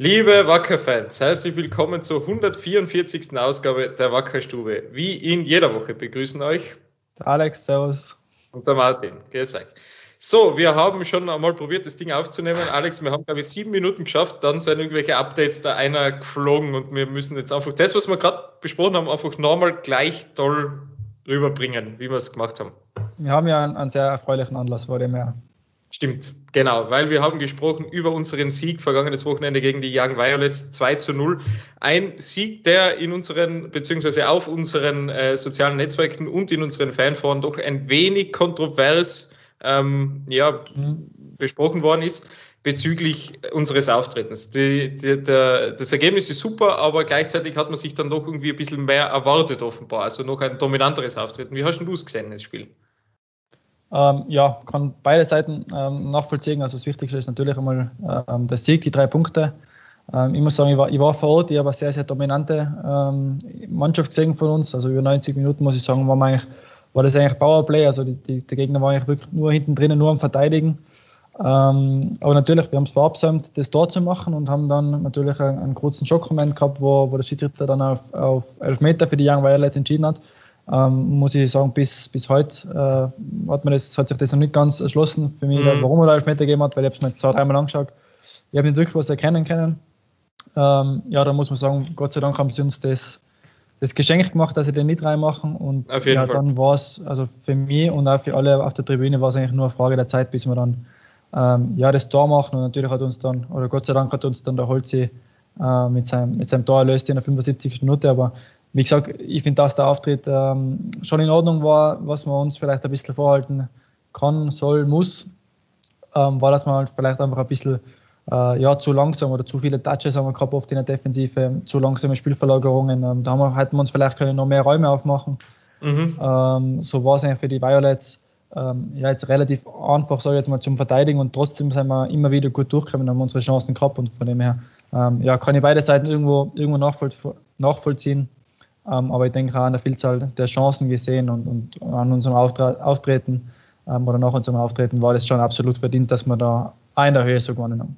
Liebe Wacker-Fans, herzlich willkommen zur 144. Ausgabe der Wackerstube. Wie in jeder Woche begrüßen euch der Alex, Servus. Und der Martin, grüß euch. So, wir haben schon einmal probiert, das Ding aufzunehmen. Alex, wir haben, glaube ich, sieben Minuten geschafft. Dann sind irgendwelche Updates da einer geflogen und wir müssen jetzt einfach das, was wir gerade besprochen haben, einfach nochmal gleich toll rüberbringen, wie wir es gemacht haben. Wir haben ja einen, einen sehr erfreulichen Anlass vor dem Jahr. Stimmt, genau, weil wir haben gesprochen über unseren Sieg vergangenes Wochenende gegen die Young Violets 2 zu 0. Ein Sieg, der in unseren, beziehungsweise auf unseren äh, sozialen Netzwerken und in unseren Fanforen doch ein wenig kontrovers ähm, ja, besprochen worden ist bezüglich unseres Auftretens. Die, die, der, das Ergebnis ist super, aber gleichzeitig hat man sich dann doch irgendwie ein bisschen mehr erwartet offenbar, also noch ein dominanteres Auftreten. Wie hast du es gesehen, das Spiel? Ähm, ja, kann beide Seiten ähm, nachvollziehen. Also das Wichtigste ist natürlich einmal ähm, der Sieg, die drei Punkte. Ähm, ich muss sagen, ich war, ich war vor Ort, ich habe eine sehr, sehr dominante ähm, Mannschaft gesehen von uns. Also über 90 Minuten muss ich sagen, war, eigentlich, war das eigentlich Powerplay. Also die, die, der Gegner war eigentlich wirklich nur hinten drinnen, nur am Verteidigen. Ähm, aber natürlich, wir haben es verabsäumt, das Tor zu machen und haben dann natürlich einen, einen kurzen Schockmoment gehabt, wo, wo der Schiedsrichter dann auf, auf Meter für die Young Violets entschieden hat ähm, muss ich sagen, bis, bis heute äh, hat, man das, hat sich das noch nicht ganz erschlossen für mich, mhm. warum er Elfmeter gegeben hat, weil ich habe es mir zwei, dreimal angeschaut. Ich habe wirklich was erkennen können. Ähm, ja, da muss man sagen, Gott sei Dank haben sie uns das, das Geschenk gemacht, dass sie den nicht reinmachen. Und ja, Fall. dann war es, also für mich und auch für alle auf der Tribüne war es eigentlich nur eine Frage der Zeit, bis wir dann ähm, ja, das Tor machen. Und natürlich hat uns dann, oder Gott sei Dank hat uns dann der Holzi äh, mit, seinem, mit seinem Tor erlöst in der 75. Minute. Aber wie gesagt, ich finde, dass der Auftritt ähm, schon in Ordnung war, was man uns vielleicht ein bisschen vorhalten kann, soll, muss, ähm, war, dass man halt vielleicht einfach ein bisschen äh, ja, zu langsam oder zu viele Touches haben wir gehabt, oft in der Defensive, zu langsame Spielverlagerungen. Ähm, da haben wir, hätten wir uns vielleicht können noch mehr Räume aufmachen. Mhm. Ähm, so war es eigentlich für die Violets. Ähm, ja, jetzt relativ einfach, sage ich jetzt mal, zum Verteidigen und trotzdem sind wir immer wieder gut durchgekommen, haben unsere Chancen gehabt und von dem her ähm, ja, kann ich beide Seiten irgendwo, irgendwo nachvollziehen. Ähm, aber ich denke auch an der Vielzahl der Chancen gesehen und, und an unserem Auftreten ähm, oder nach unserem Auftreten war das schon absolut verdient, dass wir da in der Höhe so gewonnen haben.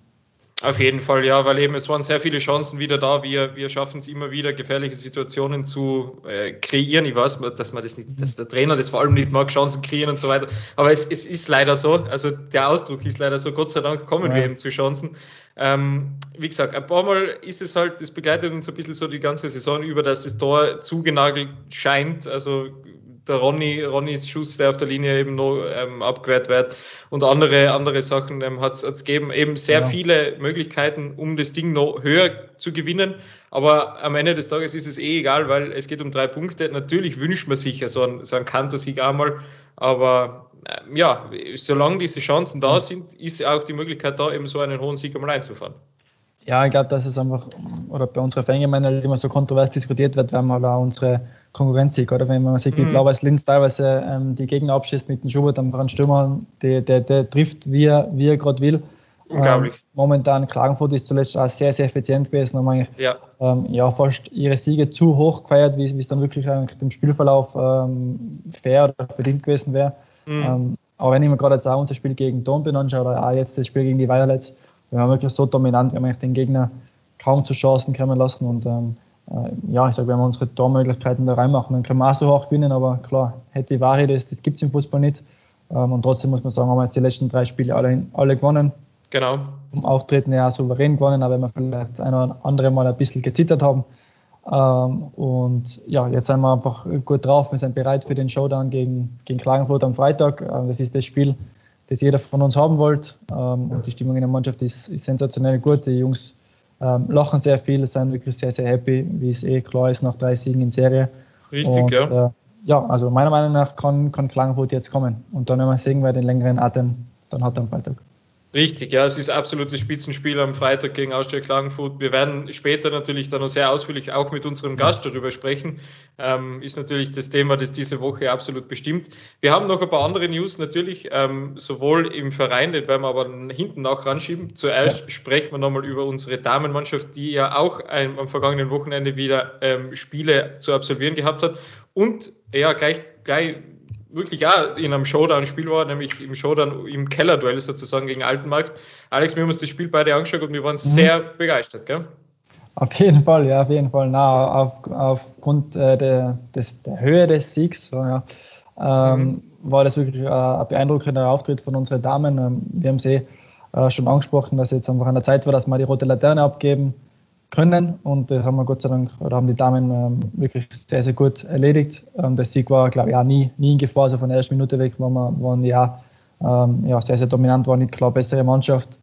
Auf jeden Fall, ja, weil eben es waren sehr viele Chancen wieder da. Wir, wir schaffen es immer wieder, gefährliche Situationen zu äh, kreieren. Ich weiß, dass man das nicht, dass der Trainer das vor allem nicht mag, Chancen kreieren und so weiter. Aber es, es ist leider so. Also der Ausdruck ist leider so. Gott sei Dank kommen ja. wir eben zu Chancen. Ähm, wie gesagt, ein paar Mal ist es halt, das begleitet uns ein bisschen so die ganze Saison über, dass das Tor zugenagelt scheint. Also der Ronny, Ronnys Schuss, der auf der Linie eben noch ähm, abgewehrt wird und andere, andere Sachen ähm, hat es gegeben. Eben sehr ja. viele Möglichkeiten, um das Ding noch höher zu gewinnen. Aber am Ende des Tages ist es eh egal, weil es geht um drei Punkte. Natürlich wünscht man sich ja so einen, so einen Kantersieg einmal, aber äh, ja, solange diese Chancen da sind, ist auch die Möglichkeit da, eben so einen hohen Sieg einmal einzufahren. Ja, ich glaube, dass es einfach, oder bei unserer Fangemeinde immer so kontrovers diskutiert wird, weil man auch unsere Konkurrenz sieht, oder wenn man sieht, wie mhm. Blau-Weiß Linz teilweise ähm, die Gegner abschießt mit dem Schubert am Franz Stürmer, der, der, der trifft, wie er, wie er gerade will. Unglaublich. Ähm, momentan, Klagenfurt ist zuletzt auch sehr, sehr effizient gewesen, haben eigentlich ja. Ähm, ja, fast ihre Siege zu hoch gefeiert, wie, es dann wirklich eigentlich dem Spielverlauf ähm, fair oder verdient gewesen wäre. Mhm. Ähm, aber wenn ich mir gerade jetzt auch unser Spiel gegen Dornbirn anschaue, oder auch jetzt das Spiel gegen die Violets, wir waren wirklich so dominant, wir haben den Gegner kaum zu Chancen kommen lassen und ähm, äh, ja, ich sage, wenn wir unsere Tormöglichkeiten da reinmachen, dann können wir auch so hoch gewinnen, aber klar, hätte die Ware, das, das gibt es im Fußball nicht. Ähm, und trotzdem muss man sagen, haben wir jetzt die letzten drei Spiele alle, alle gewonnen. Genau. Im Auftreten ja souverän gewonnen, aber wenn wir vielleicht das eine oder andere Mal ein bisschen gezittert haben. Ähm, und ja, jetzt sind wir einfach gut drauf. Wir sind bereit für den Showdown gegen, gegen Klagenfurt am Freitag. Ähm, das ist das Spiel, das jeder von uns haben wollte. Ähm, und die Stimmung in der Mannschaft ist, ist sensationell gut. Die Jungs ähm, lachen sehr viel, sind wirklich sehr, sehr happy, wie es eh klar ist, nach drei Siegen in Serie. Richtig, und, ja. Äh, ja, also meiner Meinung nach kann, kann Klagenfurt jetzt kommen. Und dann, wenn man sehen, wer den längeren Atem dann hat am Freitag. Richtig, ja, es ist absolutes Spitzenspiel am Freitag gegen Austria Klagenfurt. Wir werden später natürlich dann noch sehr ausführlich auch mit unserem Gast darüber sprechen. Ähm, ist natürlich das Thema, das diese Woche absolut bestimmt. Wir haben noch ein paar andere News natürlich, ähm, sowohl im Verein, den werden wir aber hinten auch ranschieben. Zuerst ja. sprechen wir nochmal über unsere Damenmannschaft, die ja auch ein, am vergangenen Wochenende wieder ähm, Spiele zu absolvieren gehabt hat. Und ja, gleich, gleich wirklich auch in einem Showdown-Spiel war, nämlich im Showdown im Keller-Duell sozusagen gegen Altenmarkt. Alex, wir haben uns das Spiel beide angeschaut und wir waren mhm. sehr begeistert, gell? Auf jeden Fall, ja, auf jeden Fall. Na, auf, aufgrund äh, der, des, der Höhe des Siegs so, ja, ähm, mhm. war das wirklich äh, ein beeindruckender Auftritt von unseren Damen. Ähm, wir haben sie äh, schon angesprochen, dass jetzt einfach an der Zeit war, dass wir die rote Laterne abgeben können. Und das haben wir Gott sei Dank, oder haben die Damen ähm, wirklich sehr, sehr gut erledigt. Ähm, der Sieg war, glaube ich, auch nie, nie in Gefahr. Also von der ersten Minute weg waren wir, waren ja, ähm, ja sehr, sehr dominant, war nicht klar bessere Mannschaft.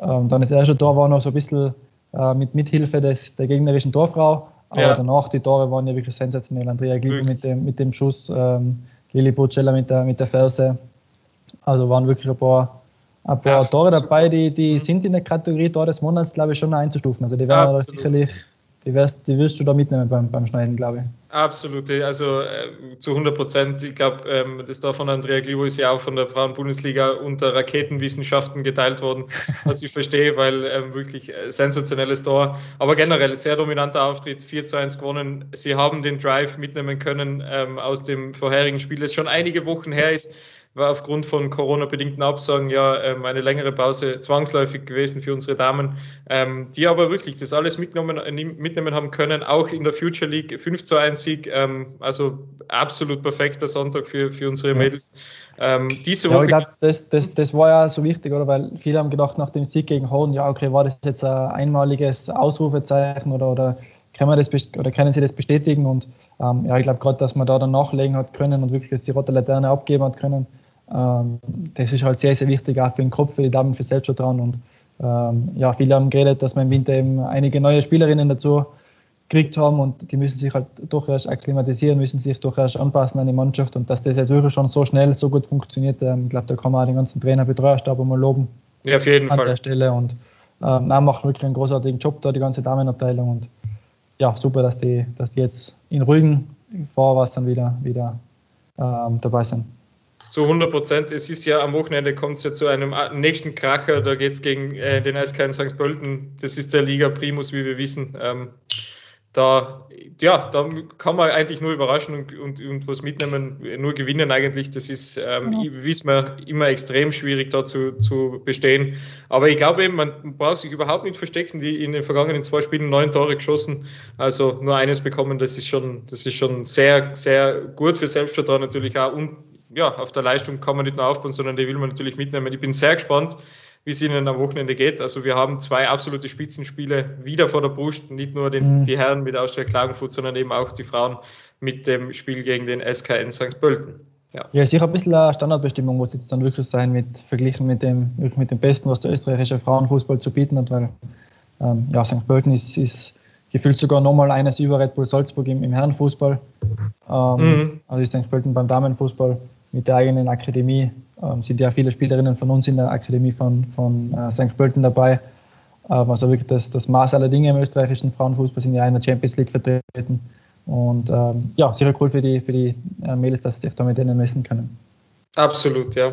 Ähm, dann das erste Tor war noch so ein bisschen äh, mit Mithilfe des, der gegnerischen Torfrau. Aber ja. danach, die Tore waren ja wirklich sensationell. Andrea Gliebe mit dem, mit dem Schuss, ähm, Lili Bucella mit der, mit der Ferse. Also waren wirklich ein paar, ein paar ja, Tore dabei, die, die mhm. sind in der Kategorie Tor des Monats, glaube ich, schon einzustufen. Also die werden sicherlich die wirst, die wirst du da mitnehmen beim, beim Schneiden, glaube ich. Absolut, also äh, zu 100 Prozent. Ich glaube, ähm, das da von Andrea Glivo ist ja auch von der Frauen-Bundesliga unter Raketenwissenschaften geteilt worden, was ich verstehe, weil ähm, wirklich äh, sensationelles Tor. Aber generell sehr dominanter Auftritt, 4 zu 1 gewonnen. Sie haben den Drive mitnehmen können ähm, aus dem vorherigen Spiel, das schon einige Wochen her ist war aufgrund von Corona-bedingten Absagen ja ähm, eine längere Pause zwangsläufig gewesen für unsere Damen, ähm, die aber wirklich das alles mitgenommen, äh, mitnehmen haben können, auch in der Future League 5 zu 1 Sieg, ähm, also absolut perfekter Sonntag für, für unsere Mädels. Ähm, diese Woche. Ja, ich glaube, das, das, das war ja so wichtig, oder? Weil viele haben gedacht, nach dem Sieg gegen Horn, ja, okay, war das jetzt ein einmaliges Ausrufezeichen oder, oder können, wir das, oder können Sie das bestätigen? Und ähm, ja, ich glaube gerade, dass man da dann nachlegen hat können und wirklich jetzt die rote Laterne abgeben hat können, ähm, das ist halt sehr, sehr wichtig, auch für den Kopf, für die Damen, für Selbstvertrauen. Und ähm, ja, viele haben geredet, dass wir im Winter eben einige neue Spielerinnen dazu gekriegt haben und die müssen sich halt durchaus akklimatisieren, müssen sich durchaus anpassen an die Mannschaft und dass das jetzt wirklich schon so schnell, so gut funktioniert, ähm, ich glaube, da kann man auch den ganzen Trainer, Betreuerstab mal loben. Ja, auf jeden an Fall. der Stelle und ähm, macht wirklich einen großartigen Job da, die ganze Damenabteilung und ja, super, dass die, dass die jetzt in ruhigen Fahrwassern wieder, wieder ähm, dabei sind zu 100 Prozent. Es ist ja am Wochenende kommt es ja zu einem äh, nächsten Kracher. Da geht es gegen äh, den SK in St. Pölten. Das ist der Liga Primus, wie wir wissen. Ähm, da, ja, da kann man eigentlich nur überraschen und, und, und was mitnehmen, nur gewinnen eigentlich. Das ist, ähm, ja. wissen wir, immer extrem schwierig da zu, zu bestehen. Aber ich glaube eben, man braucht sich überhaupt nicht verstecken. Die in den vergangenen zwei Spielen neun Tore geschossen, also nur eines bekommen, das ist schon, das ist schon sehr, sehr gut für Selbstvertrauen natürlich auch und ja, auf der Leistung kann man nicht nur aufbauen, sondern die will man natürlich mitnehmen. Ich bin sehr gespannt, wie es ihnen am Wochenende geht. Also wir haben zwei absolute Spitzenspiele wieder vor der Brust, nicht nur den, mhm. die Herren mit Austria Klagenfurt, sondern eben auch die Frauen mit dem Spiel gegen den SKN St. Pölten. Ja. ja, sicher ein bisschen eine Standardbestimmung muss jetzt dann wirklich sein, mit, verglichen mit dem, mit dem Besten, was der österreichische Frauenfußball zu bieten hat, weil ähm, ja, St. Pölten ist, ist gefühlt sogar nochmal eines über Red Bull Salzburg im, im Herrenfußball. Ähm, mhm. Also ist St. Pölten beim Damenfußball mit der eigenen Akademie. Ähm, sind ja viele Spielerinnen von uns in der Akademie von, von äh, St. Pölten dabei. Ähm, also wirklich das, das Maß aller Dinge im österreichischen Frauenfußball sind ja in der Champions League vertreten. Und ähm, ja, sicher cool für die, für die äh, Mädels, dass sie sich da mit denen messen können. Absolut, ja.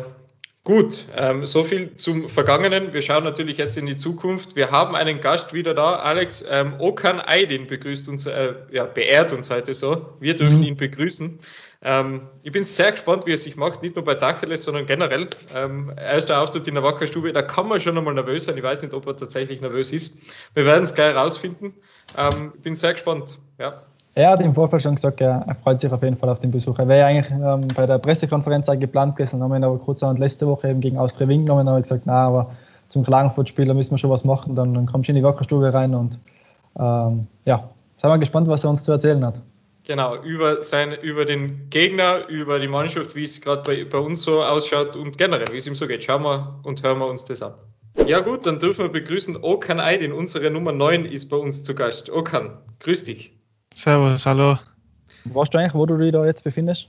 Gut, ähm, so viel zum Vergangenen. Wir schauen natürlich jetzt in die Zukunft. Wir haben einen Gast wieder da. Alex ähm, Okan Aydin begrüßt uns, äh, ja, beehrt uns heute so. Wir dürfen mhm. ihn begrüßen. Ähm, ich bin sehr gespannt, wie er sich macht, nicht nur bei Tacheles, sondern generell. Ähm, erster Auftritt in der Wackerstube, da kann man schon einmal nervös sein. Ich weiß nicht, ob er tatsächlich nervös ist. Wir werden es gleich rausfinden. Ähm, ich bin sehr gespannt. Ja. Er hat im Vorfeld schon gesagt, er, freut sich auf jeden Fall auf den Besuch. Er wäre ja eigentlich ähm, bei der Pressekonferenz geplant gewesen, haben wir ihn aber kurz und letzte Woche eben gegen Austria Wien genommen und gesagt, na, aber zum Klagenfurt-Spiel, müssen wir schon was machen, dann, dann kommst du in die Wackerstube rein und ähm, ja, sind wir gespannt, was er uns zu erzählen hat. Genau, über, sein, über den Gegner, über die Mannschaft, wie es gerade bei, bei uns so ausschaut und generell, wie es ihm so geht. Schauen wir und hören wir uns das an. Ja gut, dann dürfen wir begrüßen Okan Aydin, unsere Nummer 9 ist bei uns zu Gast. Okan, grüß dich. Servus, hallo. Weißt du eigentlich, wo du dich da jetzt befindest?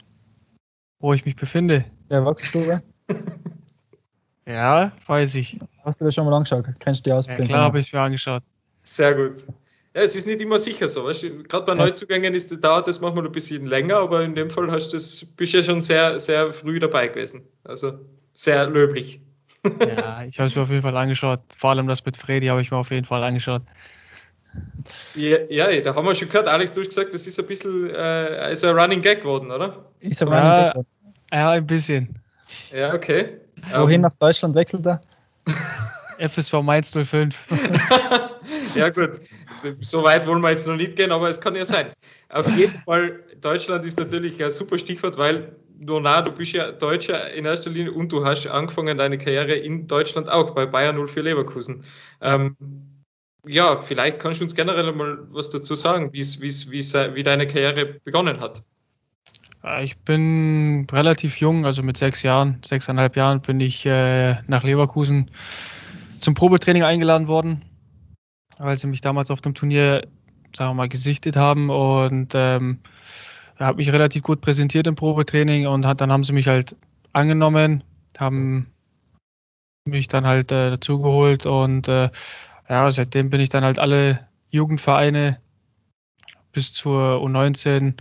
Wo ich mich befinde? Ja, Wackelstube. ja, weiß ich. Hast du das schon mal angeschaut? Kennst du die aus? Ja, klar habe ich es mir angeschaut. Sehr gut. Ja, es ist nicht immer sicher so. Gerade bei Neuzugängen ist, dauert das manchmal ein bisschen länger, aber in dem Fall hast das, bist du ja schon sehr, sehr früh dabei gewesen. Also sehr löblich. ja, ich habe es mir auf jeden Fall angeschaut. Vor allem das mit Freddy habe ich mir auf jeden Fall angeschaut. Ja, ja, da haben wir schon gehört, Alex, du hast gesagt, das ist ein bisschen äh, ist ein Running Gag geworden, oder? Ist ein Running ja, Gag. Ja, ein bisschen. Ja, okay. Wohin um, nach Deutschland wechselt er? FSV Mainz 05. ja, gut. So weit wollen wir jetzt noch nicht gehen, aber es kann ja sein. Auf jeden Fall, Deutschland ist natürlich ein super Stichwort, weil nur nah, du bist ja Deutscher in erster Linie und du hast angefangen deine Karriere in Deutschland auch bei Bayern 04 Leverkusen. Ähm, ja, vielleicht kannst du uns generell mal was dazu sagen, wie's, wie's, wie's, wie deine Karriere begonnen hat. Ich bin relativ jung, also mit sechs Jahren, sechseinhalb Jahren bin ich äh, nach Leverkusen zum Probetraining eingeladen worden, weil sie mich damals auf dem Turnier, sagen wir mal, gesichtet haben und ähm, habe mich relativ gut präsentiert im Probetraining und hat, dann haben sie mich halt angenommen, haben mich dann halt äh, dazugeholt und äh, ja, seitdem bin ich dann halt alle Jugendvereine bis zur U19,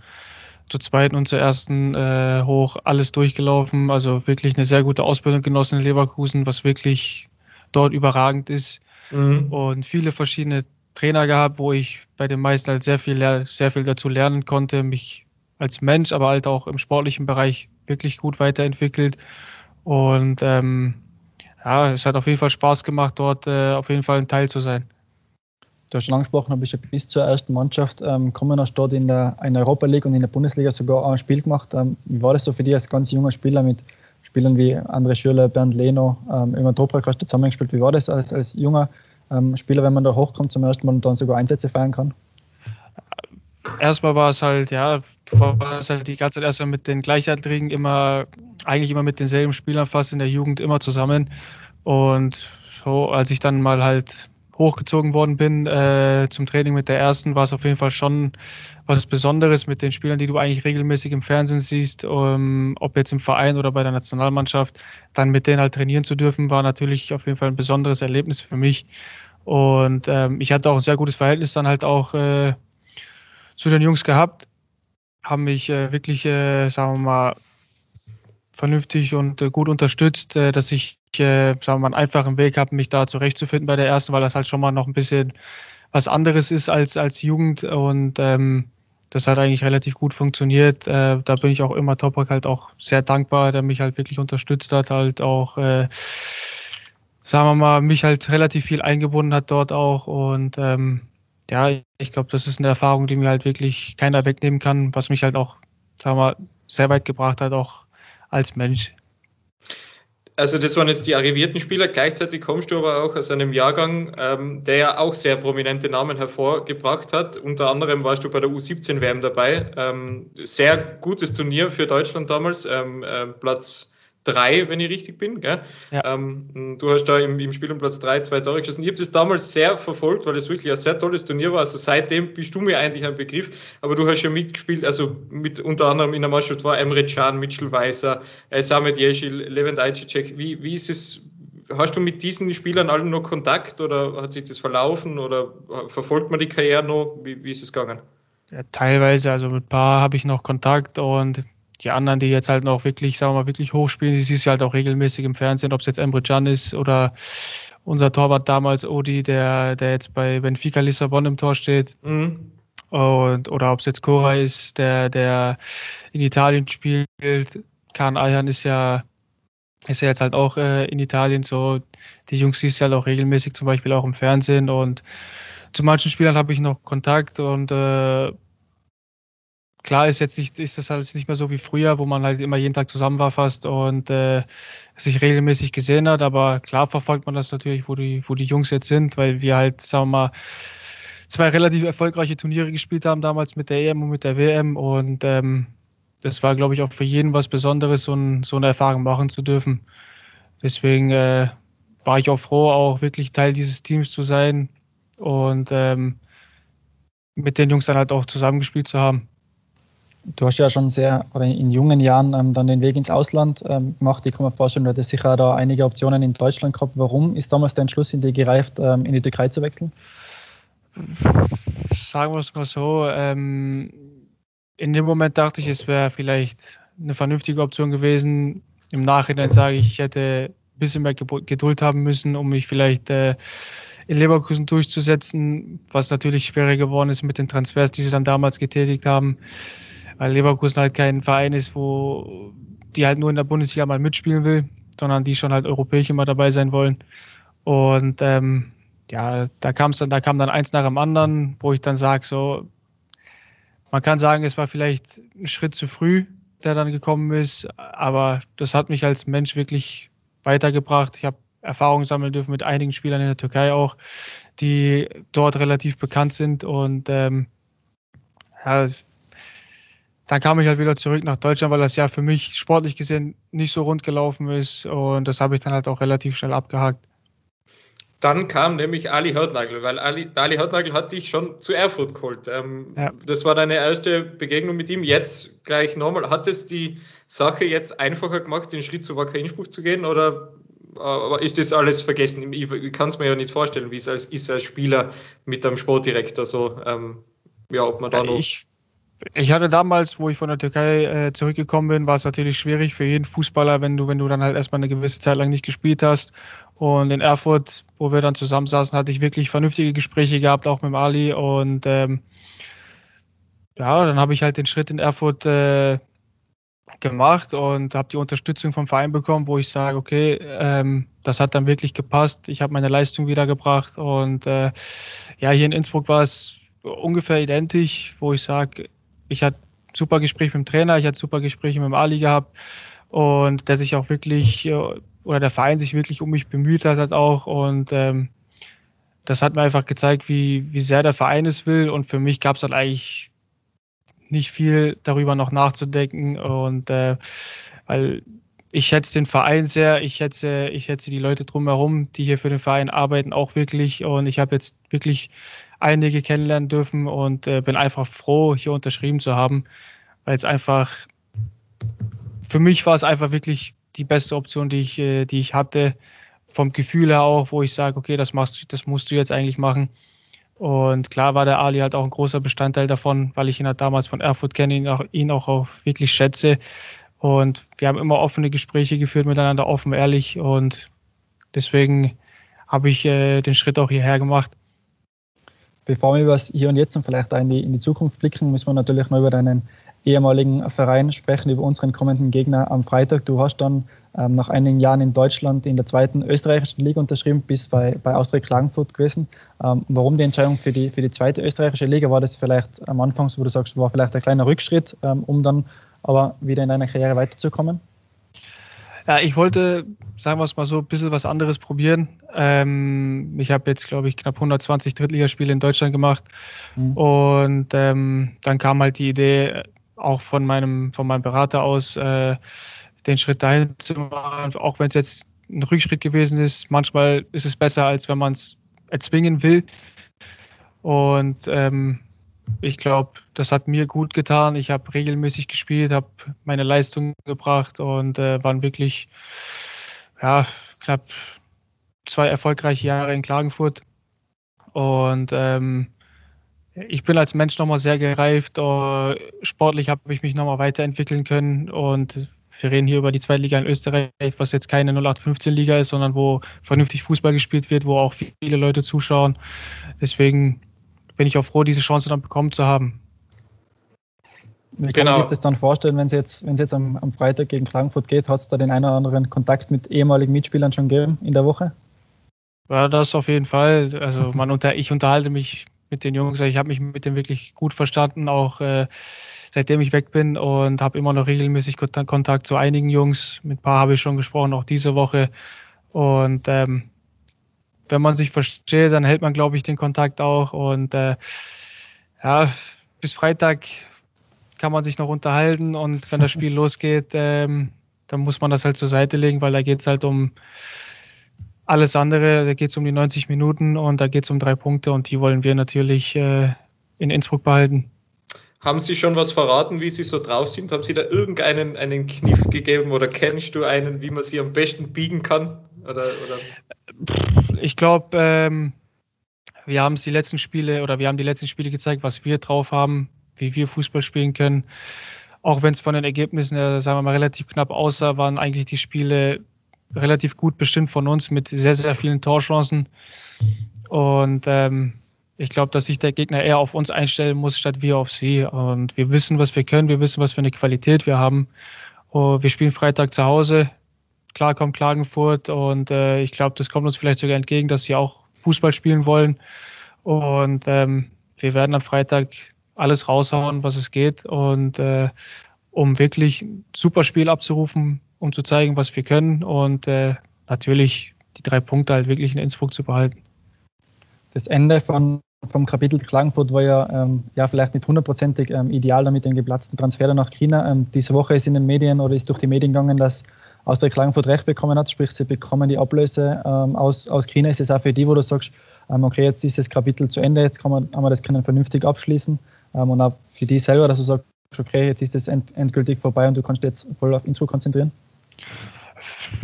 zur zweiten und zur ersten äh, hoch alles durchgelaufen. Also wirklich eine sehr gute Ausbildung genossen in Leverkusen, was wirklich dort überragend ist. Mhm. Und viele verschiedene Trainer gehabt, wo ich bei den meisten halt sehr viel, sehr viel dazu lernen konnte, mich als Mensch, aber halt auch im sportlichen Bereich wirklich gut weiterentwickelt. Und ähm, ja, es hat auf jeden Fall Spaß gemacht, dort äh, auf jeden Fall ein Teil zu sein. Du hast schon angesprochen, du bist ja bis zur ersten Mannschaft ähm, kommen, hast dort in der, in der Europa League und in der Bundesliga sogar ein Spiel gemacht. Ähm, wie war das so für dich als ganz junger Spieler mit Spielern wie André Schürle, Bernd Leno, ähm, Ivan Toprak hast du zusammengespielt. Wie war das als, als junger ähm, Spieler, wenn man da hochkommt zum ersten Mal und dann sogar Einsätze feiern kann? Erstmal war es halt, ja, du warst halt die ganze Zeit erstmal mit den Gleichaltrigen immer, eigentlich immer mit denselben Spielern fast in der Jugend immer zusammen. Und so, als ich dann mal halt hochgezogen worden bin äh, zum Training mit der ersten, war es auf jeden Fall schon was Besonderes mit den Spielern, die du eigentlich regelmäßig im Fernsehen siehst, um, ob jetzt im Verein oder bei der Nationalmannschaft, dann mit denen halt trainieren zu dürfen, war natürlich auf jeden Fall ein besonderes Erlebnis für mich. Und ähm, ich hatte auch ein sehr gutes Verhältnis dann halt auch äh, zu den Jungs gehabt, haben mich äh, wirklich, äh, sagen wir mal, vernünftig und äh, gut unterstützt, äh, dass ich, äh, sagen mal, einen einfachen Weg habe, mich da zurechtzufinden bei der ersten, weil das halt schon mal noch ein bisschen was anderes ist als, als Jugend und ähm, das hat eigentlich relativ gut funktioniert. Äh, da bin ich auch immer Toprak halt auch sehr dankbar, der mich halt wirklich unterstützt hat, halt auch, äh, sagen wir mal, mich halt relativ viel eingebunden hat dort auch und ähm, ja, ich glaube, das ist eine Erfahrung, die mir halt wirklich keiner wegnehmen kann, was mich halt auch, sagen wir mal, sehr weit gebracht hat, auch als Mensch. Also das waren jetzt die arrivierten Spieler. Gleichzeitig kommst du aber auch aus einem Jahrgang, ähm, der ja auch sehr prominente Namen hervorgebracht hat. Unter anderem warst du bei der U17-WM dabei. Ähm, sehr gutes Turnier für Deutschland damals. Ähm, äh, Platz drei, wenn ich richtig bin. Gell? Ja. Ähm, du hast da im, im Spiel um Platz drei zwei Tore geschossen. Ich habe das damals sehr verfolgt, weil es wirklich ein sehr tolles Turnier war. Also seitdem bist du mir eigentlich ein Begriff. Aber du hast ja mitgespielt, also mit unter anderem in der Mannschaft war Emre Can, Mitchell Weiser, äh, Samet Jeschil, Levent Ajicek. Wie, wie ist es? Hast du mit diesen Spielern allen noch Kontakt oder hat sich das verlaufen oder verfolgt man die Karriere noch? Wie, wie ist es gegangen? Ja, teilweise, also mit ein paar habe ich noch Kontakt und die anderen, die jetzt halt noch wirklich, sagen wir mal, wirklich hochspielen, die siehst du halt auch regelmäßig im Fernsehen, ob es jetzt Emre Can ist oder unser Torwart damals, Odi, der, der jetzt bei Benfica Lissabon im Tor steht. Mhm. Und, oder ob es jetzt Cora ist, der, der in Italien spielt. Kahn Ayhan ist ja, ist ja jetzt halt auch äh, in Italien so. Die Jungs siehst du halt auch regelmäßig, zum Beispiel auch im Fernsehen. Und zu manchen Spielern habe ich noch Kontakt und äh, klar ist jetzt nicht, ist das alles nicht mehr so wie früher, wo man halt immer jeden Tag zusammen war fast und äh, sich regelmäßig gesehen hat. Aber klar verfolgt man das natürlich, wo die, wo die Jungs jetzt sind, weil wir halt, sagen wir mal, zwei relativ erfolgreiche Turniere gespielt haben damals mit der EM und mit der WM und ähm, das war, glaube ich, auch für jeden was Besonderes, so, ein, so eine Erfahrung machen zu dürfen. Deswegen äh, war ich auch froh, auch wirklich Teil dieses Teams zu sein und ähm, mit den Jungs dann halt auch zusammengespielt zu haben. Du hast ja schon sehr oder in jungen Jahren ähm, dann den Weg ins Ausland ähm, gemacht. Ich kann mir vorstellen, du hattest sicher da einige Optionen in Deutschland gehabt. Warum ist damals der Entschluss in dir gereift, ähm, in die Türkei zu wechseln? Sagen wir es mal so. Ähm, in dem Moment dachte ich, es wäre vielleicht eine vernünftige Option gewesen. Im Nachhinein sage ich, ich hätte ein bisschen mehr Geduld haben müssen, um mich vielleicht äh, in Leverkusen durchzusetzen, was natürlich schwerer geworden ist mit den Transfers, die sie dann damals getätigt haben weil Leverkusen halt kein Verein ist, wo die halt nur in der Bundesliga mal mitspielen will, sondern die schon halt europäisch immer dabei sein wollen. Und ähm, ja, da kam dann, da kam dann eins nach dem anderen, wo ich dann sage, so, man kann sagen, es war vielleicht ein Schritt zu früh, der dann gekommen ist, aber das hat mich als Mensch wirklich weitergebracht. Ich habe Erfahrungen sammeln dürfen mit einigen Spielern in der Türkei auch, die dort relativ bekannt sind und ähm, ja, dann kam ich halt wieder zurück nach Deutschland, weil das ja für mich sportlich gesehen nicht so rund gelaufen ist und das habe ich dann halt auch relativ schnell abgehakt. Dann kam nämlich Ali Hörtnagel, weil Ali, Ali Hörtnagel hat dich schon zu Erfurt geholt. Ähm, ja. Das war deine erste Begegnung mit ihm. Jetzt gleich nochmal. Hat es die Sache jetzt einfacher gemacht, den Schritt zu Wacker Innsbruck zu gehen oder aber ist das alles vergessen? Ich, ich kann es mir ja nicht vorstellen, wie es als, ist als Spieler mit einem Sportdirektor so. Ähm, ja, ob man da noch. Ich, ich hatte damals, wo ich von der Türkei äh, zurückgekommen bin, war es natürlich schwierig für jeden Fußballer, wenn du, wenn du dann halt erstmal eine gewisse Zeit lang nicht gespielt hast. Und in Erfurt, wo wir dann zusammensaßen, hatte ich wirklich vernünftige Gespräche gehabt, auch mit Ali. Und ähm, ja, dann habe ich halt den Schritt in Erfurt äh, gemacht und habe die Unterstützung vom Verein bekommen, wo ich sage, okay, ähm, das hat dann wirklich gepasst. Ich habe meine Leistung wiedergebracht und äh, ja, hier in Innsbruck war es ungefähr identisch, wo ich sage, ich hatte super Gespräche mit dem Trainer, ich hatte super Gespräche mit dem Ali gehabt und der sich auch wirklich äh, oder der Verein sich wirklich um mich bemüht hat, hat auch und ähm, das hat mir einfach gezeigt, wie, wie sehr der Verein es will und für mich gab es dann eigentlich nicht viel darüber noch nachzudenken und äh, weil ich schätze den Verein sehr, ich schätze, ich schätze die Leute drumherum, die hier für den Verein arbeiten, auch wirklich und ich habe jetzt wirklich einige kennenlernen dürfen und äh, bin einfach froh, hier unterschrieben zu haben, weil es einfach, für mich war es einfach wirklich die beste Option, die ich, äh, die ich hatte, vom Gefühl her auch, wo ich sage, okay, das machst das musst du jetzt eigentlich machen. Und klar war der Ali halt auch ein großer Bestandteil davon, weil ich ihn halt damals von Erfurt kenne, ihn auch, ihn auch, auch wirklich schätze. Und wir haben immer offene Gespräche geführt miteinander, offen, ehrlich. Und deswegen habe ich äh, den Schritt auch hierher gemacht. Bevor wir über das Hier und Jetzt und vielleicht auch in die, in die Zukunft blicken, müssen wir natürlich noch über deinen ehemaligen Verein sprechen, über unseren kommenden Gegner am Freitag. Du hast dann ähm, nach einigen Jahren in Deutschland in der zweiten österreichischen Liga unterschrieben, bis bei, bei Austria Klagenfurt gewesen. Ähm, warum die Entscheidung für die, für die zweite österreichische Liga? War das vielleicht am Anfang, wo du sagst, war vielleicht ein kleiner Rückschritt, ähm, um dann aber wieder in deiner Karriere weiterzukommen? Ja, ich wollte, sagen wir es mal so, ein bisschen was anderes probieren. Ähm, ich habe jetzt, glaube ich, knapp 120 Drittligaspiele in Deutschland gemacht. Mhm. Und ähm, dann kam halt die Idee, auch von meinem, von meinem Berater aus, äh, den Schritt dahin zu machen, auch wenn es jetzt ein Rückschritt gewesen ist. Manchmal ist es besser, als wenn man es erzwingen will. Und ähm, ich glaube, das hat mir gut getan. Ich habe regelmäßig gespielt, habe meine Leistung gebracht und äh, waren wirklich ja, knapp zwei erfolgreiche Jahre in Klagenfurt. Und ähm, ich bin als Mensch nochmal sehr gereift. Uh, sportlich habe ich mich nochmal weiterentwickeln können und wir reden hier über die zweite Liga in Österreich, was jetzt keine 0815-Liga ist, sondern wo vernünftig Fußball gespielt wird, wo auch viele Leute zuschauen. Deswegen bin ich auch froh, diese Chance dann bekommen zu haben. Wie kann genau. man sich das dann vorstellen, wenn es jetzt, wenn es jetzt am, am Freitag gegen Klagenfurt geht? Hat es da den einen oder anderen Kontakt mit ehemaligen Mitspielern schon gegeben in der Woche? Ja, das auf jeden Fall. Also man unter, ich unterhalte mich mit den Jungs, ich habe mich mit denen wirklich gut verstanden, auch äh, seitdem ich weg bin und habe immer noch regelmäßig Kontakt zu einigen Jungs. Mit ein paar habe ich schon gesprochen, auch diese Woche. Und ähm, wenn man sich versteht, dann hält man, glaube ich, den Kontakt auch. Und äh, ja, bis Freitag kann man sich noch unterhalten und wenn das Spiel losgeht, ähm, dann muss man das halt zur Seite legen, weil da geht es halt um alles andere. Da geht es um die 90 Minuten und da geht es um drei Punkte und die wollen wir natürlich äh, in Innsbruck behalten. Haben Sie schon was verraten, wie Sie so drauf sind? Haben Sie da irgendeinen einen Kniff gegeben oder kennst du einen, wie man sie am besten biegen kann? Oder, oder? Ich glaube, ähm, wir haben die letzten Spiele oder wir haben die letzten Spiele gezeigt, was wir drauf haben, wie wir Fußball spielen können. Auch wenn es von den Ergebnissen, äh, sagen wir mal, relativ knapp aussah, waren eigentlich die Spiele relativ gut bestimmt von uns mit sehr, sehr vielen Torchancen. Und ähm, ich glaube, dass sich der Gegner eher auf uns einstellen muss, statt wir auf sie. Und wir wissen, was wir können, wir wissen, was für eine Qualität wir haben. Oh, wir spielen Freitag zu Hause. Klar kommt Klagenfurt und äh, ich glaube, das kommt uns vielleicht sogar entgegen, dass sie auch Fußball spielen wollen. Und ähm, wir werden am Freitag alles raushauen, was es geht. Und äh, um wirklich ein super Spiel abzurufen, um zu zeigen, was wir können. Und äh, natürlich die drei Punkte halt wirklich in Innsbruck zu behalten. Das Ende von, vom Kapitel Klagenfurt war ja, ähm, ja vielleicht nicht hundertprozentig ähm, ideal damit dem geplatzten Transfer nach China. Ähm, diese Woche ist in den Medien oder ist durch die Medien gegangen, dass Austria Klagenfurt recht bekommen hat, sprich sie bekommen die Ablöse ähm, aus, aus China. Ist es auch für die, wo du sagst, ähm, okay, jetzt ist das Kapitel zu Ende, jetzt kann man, kann man das können vernünftig abschließen ähm, und auch für die selber, dass du sagst, okay, jetzt ist das end, endgültig vorbei und du kannst jetzt voll auf Innsbruck konzentrieren?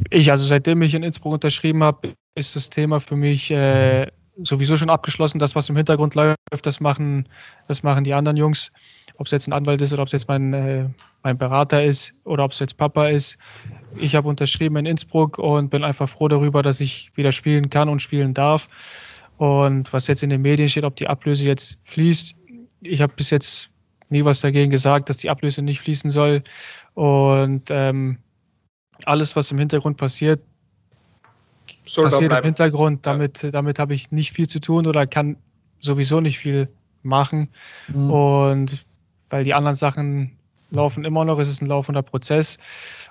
Ich, also seitdem ich in Innsbruck unterschrieben habe, ist das Thema für mich äh, sowieso schon abgeschlossen. Das, was im Hintergrund läuft, das machen, das machen die anderen Jungs. Ob es jetzt ein Anwalt ist oder ob es jetzt mein, äh, mein Berater ist oder ob es jetzt Papa ist. Ich habe unterschrieben in Innsbruck und bin einfach froh darüber, dass ich wieder spielen kann und spielen darf. Und was jetzt in den Medien steht, ob die Ablöse jetzt fließt, ich habe bis jetzt nie was dagegen gesagt, dass die Ablöse nicht fließen soll. Und ähm, alles, was im Hintergrund passiert, Soll passiert im Hintergrund. Damit, ja. damit habe ich nicht viel zu tun oder kann sowieso nicht viel machen. Mhm. Und weil die anderen Sachen laufen immer noch, es ist ein laufender Prozess.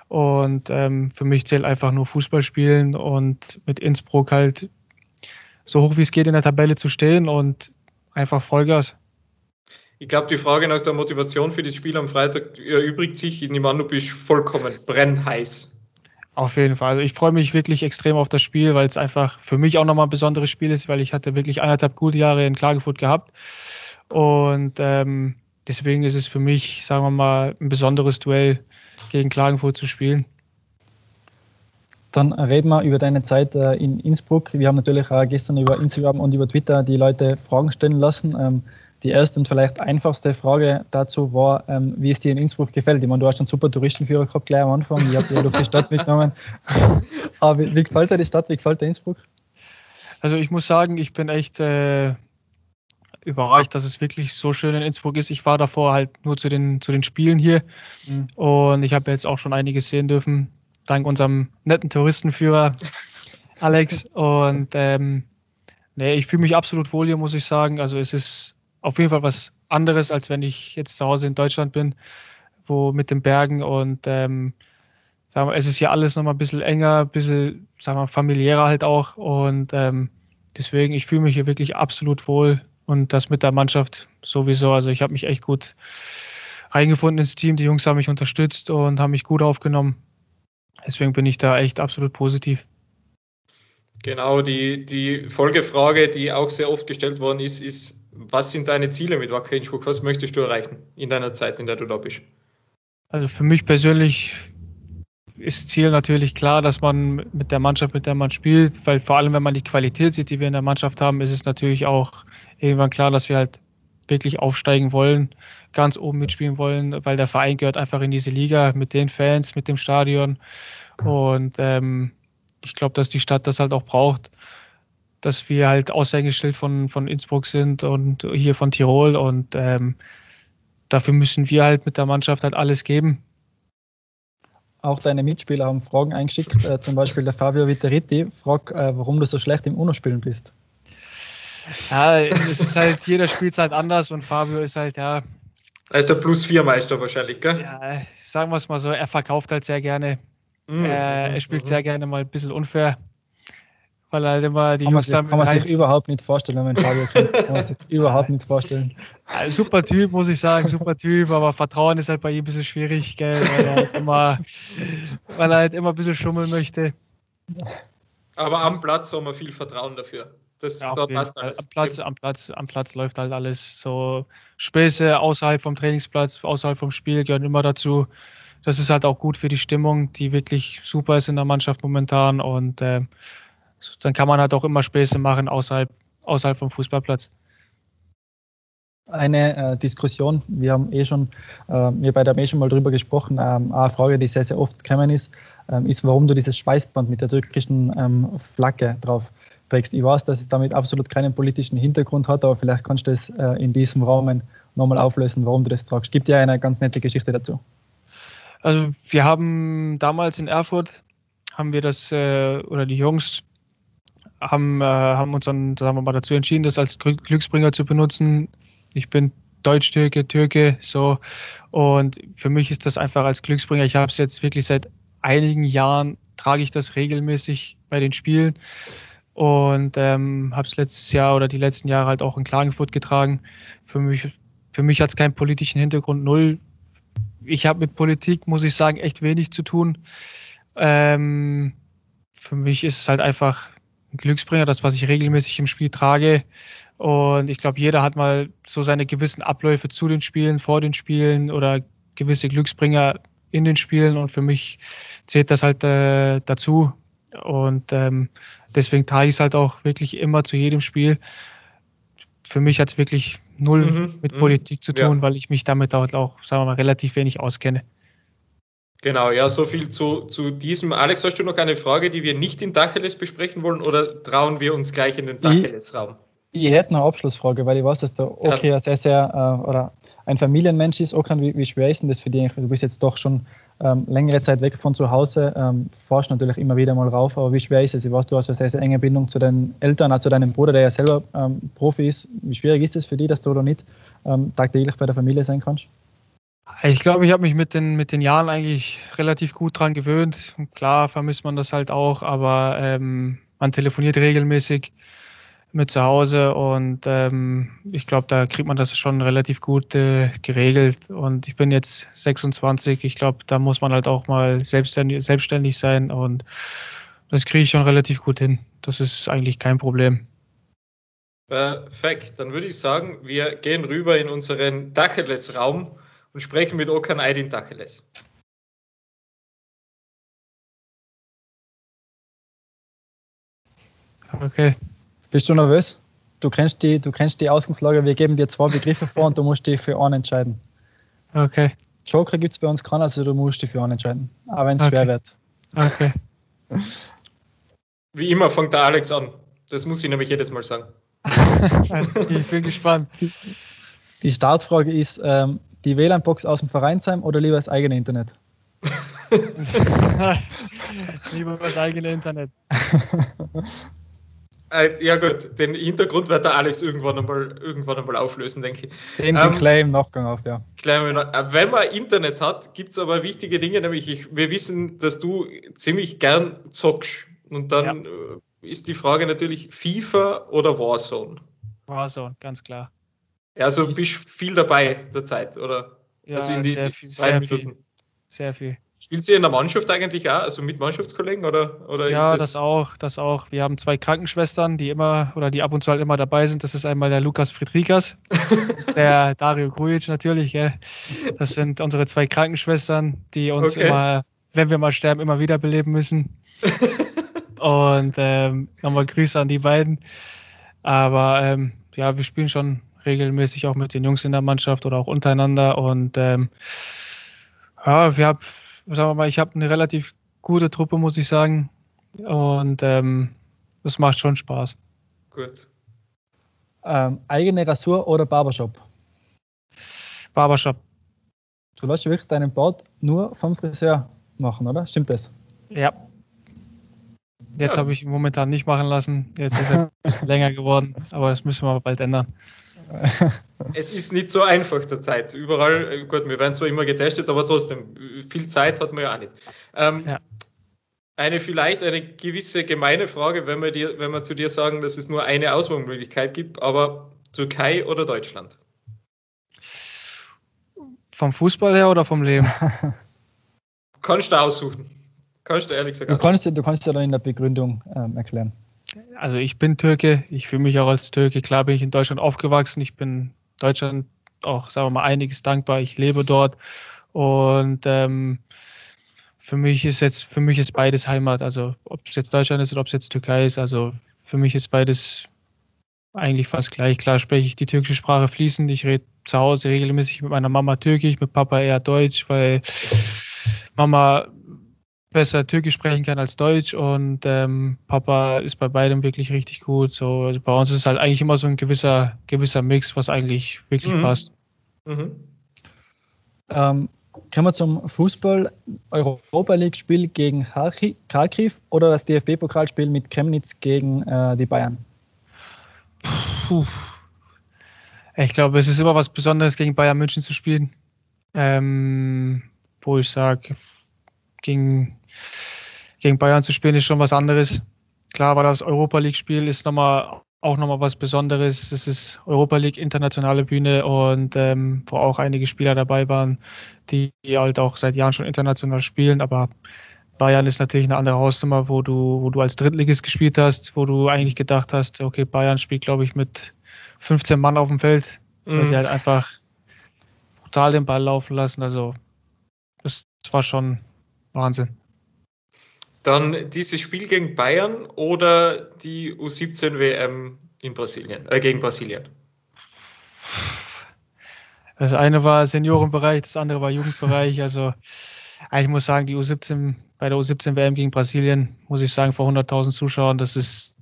Und ähm, für mich zählt einfach nur Fußball spielen und mit Innsbruck halt so hoch wie es geht in der Tabelle zu stehen und einfach Vollgas. Ich glaube, die Frage nach der Motivation für das Spiel am Freitag erübrigt sich. Ich nehme an, du bist vollkommen brennheiß. Auf jeden Fall. Also ich freue mich wirklich extrem auf das Spiel, weil es einfach für mich auch nochmal ein besonderes Spiel ist, weil ich hatte wirklich anderthalb gute Jahre in Klagenfurt gehabt. Und ähm, deswegen ist es für mich, sagen wir mal, ein besonderes Duell gegen Klagenfurt zu spielen. Dann reden wir über deine Zeit äh, in Innsbruck. Wir haben natürlich auch gestern über Instagram und über Twitter die Leute Fragen stellen lassen. Die erste und vielleicht einfachste Frage dazu war, ähm, wie es dir in Innsbruck gefällt. Ich meine, du hast einen super Touristenführer gehabt gleich am Anfang. Ich habe dir durch die Stadt mitgenommen. Aber wie, wie, gefällt dir die Stadt? Wie gefällt dir Innsbruck? Also ich muss sagen, ich bin echt äh, überrascht, dass es wirklich so schön in Innsbruck ist. Ich war davor halt nur zu den, zu den Spielen hier mhm. und ich habe jetzt auch schon einiges sehen dürfen, dank unserem netten Touristenführer Alex. Und ähm, nee, ich fühle mich absolut wohl hier, muss ich sagen. Also es ist auf jeden Fall was anderes, als wenn ich jetzt zu Hause in Deutschland bin, wo mit den Bergen und ähm, sagen wir, es ist hier alles nochmal ein bisschen enger, ein bisschen, sagen wir, familiärer halt auch. Und ähm, deswegen, ich fühle mich hier wirklich absolut wohl und das mit der Mannschaft sowieso. Also ich habe mich echt gut reingefunden ins Team. Die Jungs haben mich unterstützt und haben mich gut aufgenommen. Deswegen bin ich da echt absolut positiv. Genau, die, die Folgefrage, die auch sehr oft gestellt worden ist, ist, was sind deine Ziele mit Wacker Innsbruck? Was möchtest du erreichen in deiner Zeit, in der du da bist? Also für mich persönlich ist Ziel natürlich klar, dass man mit der Mannschaft, mit der man spielt, weil vor allem, wenn man die Qualität sieht, die wir in der Mannschaft haben, ist es natürlich auch irgendwann klar, dass wir halt wirklich aufsteigen wollen, ganz oben mitspielen wollen, weil der Verein gehört einfach in diese Liga mit den Fans, mit dem Stadion. Und ähm, ich glaube, dass die Stadt das halt auch braucht, dass wir halt Aushängeschild von, von Innsbruck sind und hier von Tirol. Und ähm, dafür müssen wir halt mit der Mannschaft halt alles geben. Auch deine Mitspieler haben Fragen eingeschickt, äh, zum Beispiel der Fabio Viteriti fragt, äh, warum du so schlecht im UNO-Spielen bist. Ja, es ist halt, jeder spielt halt anders und Fabio ist halt, ja. Er ist der Plus-4-Meister wahrscheinlich, gell? Ja, sagen wir es mal so, er verkauft halt sehr gerne. Mhm. Äh, er spielt mhm. sehr gerne mal ein bisschen unfair. Weil halt immer die kann Jungs man sich, Kann man sich überhaupt nicht vorstellen, wenn man Fabio kennt. Kann man sich überhaupt nicht vorstellen. Ja, super Typ, muss ich sagen, super Typ, aber Vertrauen ist halt bei ihm ein bisschen schwierig, gell, weil, er halt immer, weil er halt immer ein bisschen schummeln möchte. Aber am Platz haben wir viel Vertrauen dafür. Das, ja, da passt alles. Am Platz, am, Platz, am Platz läuft halt alles. So Späße außerhalb vom Trainingsplatz, außerhalb vom Spiel gehören immer dazu. Das ist halt auch gut für die Stimmung, die wirklich super ist in der Mannschaft momentan. Und äh, dann kann man halt auch immer Späße machen außerhalb, außerhalb vom Fußballplatz. Eine äh, Diskussion, wir haben eh schon, äh, wir beide haben eh schon mal drüber gesprochen, ähm, eine Frage, die sehr, sehr oft gekommen ist, ähm, ist, warum du dieses Schweißband mit der türkischen ähm, Flagge drauf trägst. Ich weiß, dass es damit absolut keinen politischen Hintergrund hat, aber vielleicht kannst du es äh, in diesem Rahmen nochmal auflösen, warum du das tragst. Gibt ja eine ganz nette Geschichte dazu. Also wir haben damals in Erfurt, haben wir das, äh, oder die Jungs haben, äh, haben uns dann, sagen wir mal, dazu entschieden, das als Glücksbringer zu benutzen. Ich bin Deutsch-Türke, Türke, so. Und für mich ist das einfach als Glücksbringer. Ich habe es jetzt wirklich seit einigen Jahren, trage ich das regelmäßig bei den Spielen und ähm, habe es letztes Jahr oder die letzten Jahre halt auch in Klagenfurt getragen. Für mich, für mich hat es keinen politischen Hintergrund, null. Ich habe mit Politik, muss ich sagen, echt wenig zu tun. Ähm, für mich ist es halt einfach ein Glücksbringer, das, was ich regelmäßig im Spiel trage. Und ich glaube, jeder hat mal so seine gewissen Abläufe zu den Spielen, vor den Spielen oder gewisse Glücksbringer in den Spielen. Und für mich zählt das halt äh, dazu. Und ähm, deswegen trage ich es halt auch wirklich immer zu jedem Spiel. Für mich hat es wirklich null mhm, mit mhm. Politik zu tun, ja. weil ich mich damit auch, auch, sagen wir mal, relativ wenig auskenne. Genau, ja, so viel zu, zu diesem. Alex, hast du noch eine Frage, die wir nicht in Dacheles besprechen wollen oder trauen wir uns gleich in den Dacheles-Raum? Ich, ich hätte noch eine Abschlussfrage, weil ich weiß, dass du okay, ja. sehr, sehr, äh, oder ein Familienmensch ist. Okan, wie, wie schwer ist denn das für dich? Du bist jetzt doch schon ähm, längere Zeit weg von zu Hause, ähm, forschst natürlich immer wieder mal rauf, aber wie schwer ist es? Ich weiß, du hast eine sehr, sehr enge Bindung zu deinen Eltern, auch zu deinem Bruder, der ja selber ähm, Profi ist. Wie schwierig ist es für dich, dass du da nicht ähm, tagtäglich bei der Familie sein kannst? Ich glaube, ich habe mich mit den, mit den Jahren eigentlich relativ gut dran gewöhnt. Klar vermisst man das halt auch, aber ähm, man telefoniert regelmäßig mit zu Hause und ähm, ich glaube, da kriegt man das schon relativ gut äh, geregelt. Und ich bin jetzt 26, ich glaube, da muss man halt auch mal selbstständig, selbstständig sein und das kriege ich schon relativ gut hin. Das ist eigentlich kein Problem. Perfekt, dann würde ich sagen, wir gehen rüber in unseren Dacheles-Raum und sprechen mit Okan Aydin Dacheles. Okay. Bist du nervös? Du kennst die, du kennst die Ausgangslage, wir geben dir zwei Begriffe vor und du musst dich für einen entscheiden. Okay. Joker gibt es bei uns keinen, also du musst dich für einen entscheiden. Aber wenn es okay. schwer wird. Okay. Wie immer fängt der Alex an. Das muss ich nämlich jedes Mal sagen. ich bin gespannt. Die Startfrage ist: ähm, die WLAN-Box aus dem Vereinsheim oder lieber das eigene Internet? lieber das eigene Internet. Äh, ja gut, den Hintergrund wird der Alex irgendwann einmal, irgendwann einmal auflösen, denke ich. Den, den ähm, Claim Nachgang auf, ja. Claim, äh, wenn man Internet hat, gibt es aber wichtige Dinge, nämlich ich, wir wissen, dass du ziemlich gern zockst. Und dann ja. Äh, ist die Frage natürlich FIFA oder Warzone? Warzone, ganz klar. Ja, also bist viel dabei der Zeit, oder? Ja, also in die sehr, viel, sehr viel. Sehr viel. Spielt sie in der Mannschaft eigentlich auch, also mit Mannschaftskollegen oder, oder ja, das, das auch, das auch. Wir haben zwei Krankenschwestern, die immer oder die ab und zu halt immer dabei sind. Das ist einmal der Lukas Friedrikas, der Dario Grujic natürlich. Gell? Das sind unsere zwei Krankenschwestern, die uns okay. immer, wenn wir mal sterben, immer wiederbeleben müssen. und ähm, nochmal Grüße an die beiden. Aber ähm, ja, wir spielen schon regelmäßig auch mit den Jungs in der Mannschaft oder auch untereinander. Und ähm, ja, wir haben sagen wir mal, ich habe eine relativ gute Truppe, muss ich sagen. Und ähm, das macht schon Spaß. Gut. Ähm, eigene Rasur oder Barbershop? Barbershop. Du lässt wirklich deinen Bart nur vom Friseur machen, oder? Stimmt das? Ja. Jetzt ja. habe ich ihn momentan nicht machen lassen. Jetzt ist er ein bisschen länger geworden, aber das müssen wir bald ändern. es ist nicht so einfach der Zeit. Überall, äh, gut, wir werden zwar immer getestet, aber trotzdem, viel Zeit hat man ja auch nicht. Ähm, ja. Eine vielleicht eine gewisse gemeine Frage, wenn wir, dir, wenn wir zu dir sagen, dass es nur eine Auswahlmöglichkeit gibt, aber Türkei oder Deutschland? Vom Fußball her oder vom Leben? Kannst du aussuchen. Kannst du ehrlich gesagt du kannst, du kannst ja dann in der Begründung ähm, erklären also ich bin Türke, ich fühle mich auch als Türke. Klar bin ich in Deutschland aufgewachsen, ich bin Deutschland auch, sagen wir mal, einiges dankbar. Ich lebe dort und ähm, für mich ist jetzt, für mich ist beides Heimat. Also ob es jetzt Deutschland ist oder ob es jetzt Türkei ist, also für mich ist beides eigentlich fast gleich. Klar spreche ich die türkische Sprache fließend. Ich rede zu Hause regelmäßig mit meiner Mama Türkisch, mit Papa eher Deutsch, weil Mama besser Türkisch sprechen kann als Deutsch und ähm, Papa ist bei beidem wirklich richtig gut. So also bei uns ist es halt eigentlich immer so ein gewisser gewisser Mix, was eigentlich wirklich mhm. passt. Mhm. Ähm, Kommen wir zum Fußball. Europa League-Spiel gegen Kharkiv oder das DFB-Pokalspiel mit Chemnitz gegen äh, die Bayern? Puh. Ich glaube, es ist immer was Besonderes, gegen Bayern München zu spielen. Ähm, wo ich sage, gegen, gegen Bayern zu spielen ist schon was anderes. Klar war das Europa League-Spiel ist nochmal auch nochmal was Besonderes. Es ist Europa League internationale Bühne und ähm, wo auch einige Spieler dabei waren, die halt auch seit Jahren schon international spielen. Aber Bayern ist natürlich eine andere Hausnummer, wo du, wo du als Drittligist gespielt hast, wo du eigentlich gedacht hast, okay, Bayern spielt, glaube ich, mit 15 Mann auf dem Feld, mhm. weil sie halt einfach brutal den Ball laufen lassen. Also das war schon Wahnsinn. Dann dieses Spiel gegen Bayern oder die U17 WM in Brasilien, äh, gegen Brasilien? Das eine war Seniorenbereich, das andere war Jugendbereich. Also ich muss sagen, die U17 bei der U17 WM gegen Brasilien, muss ich sagen, vor 100.000 Zuschauern, das ist,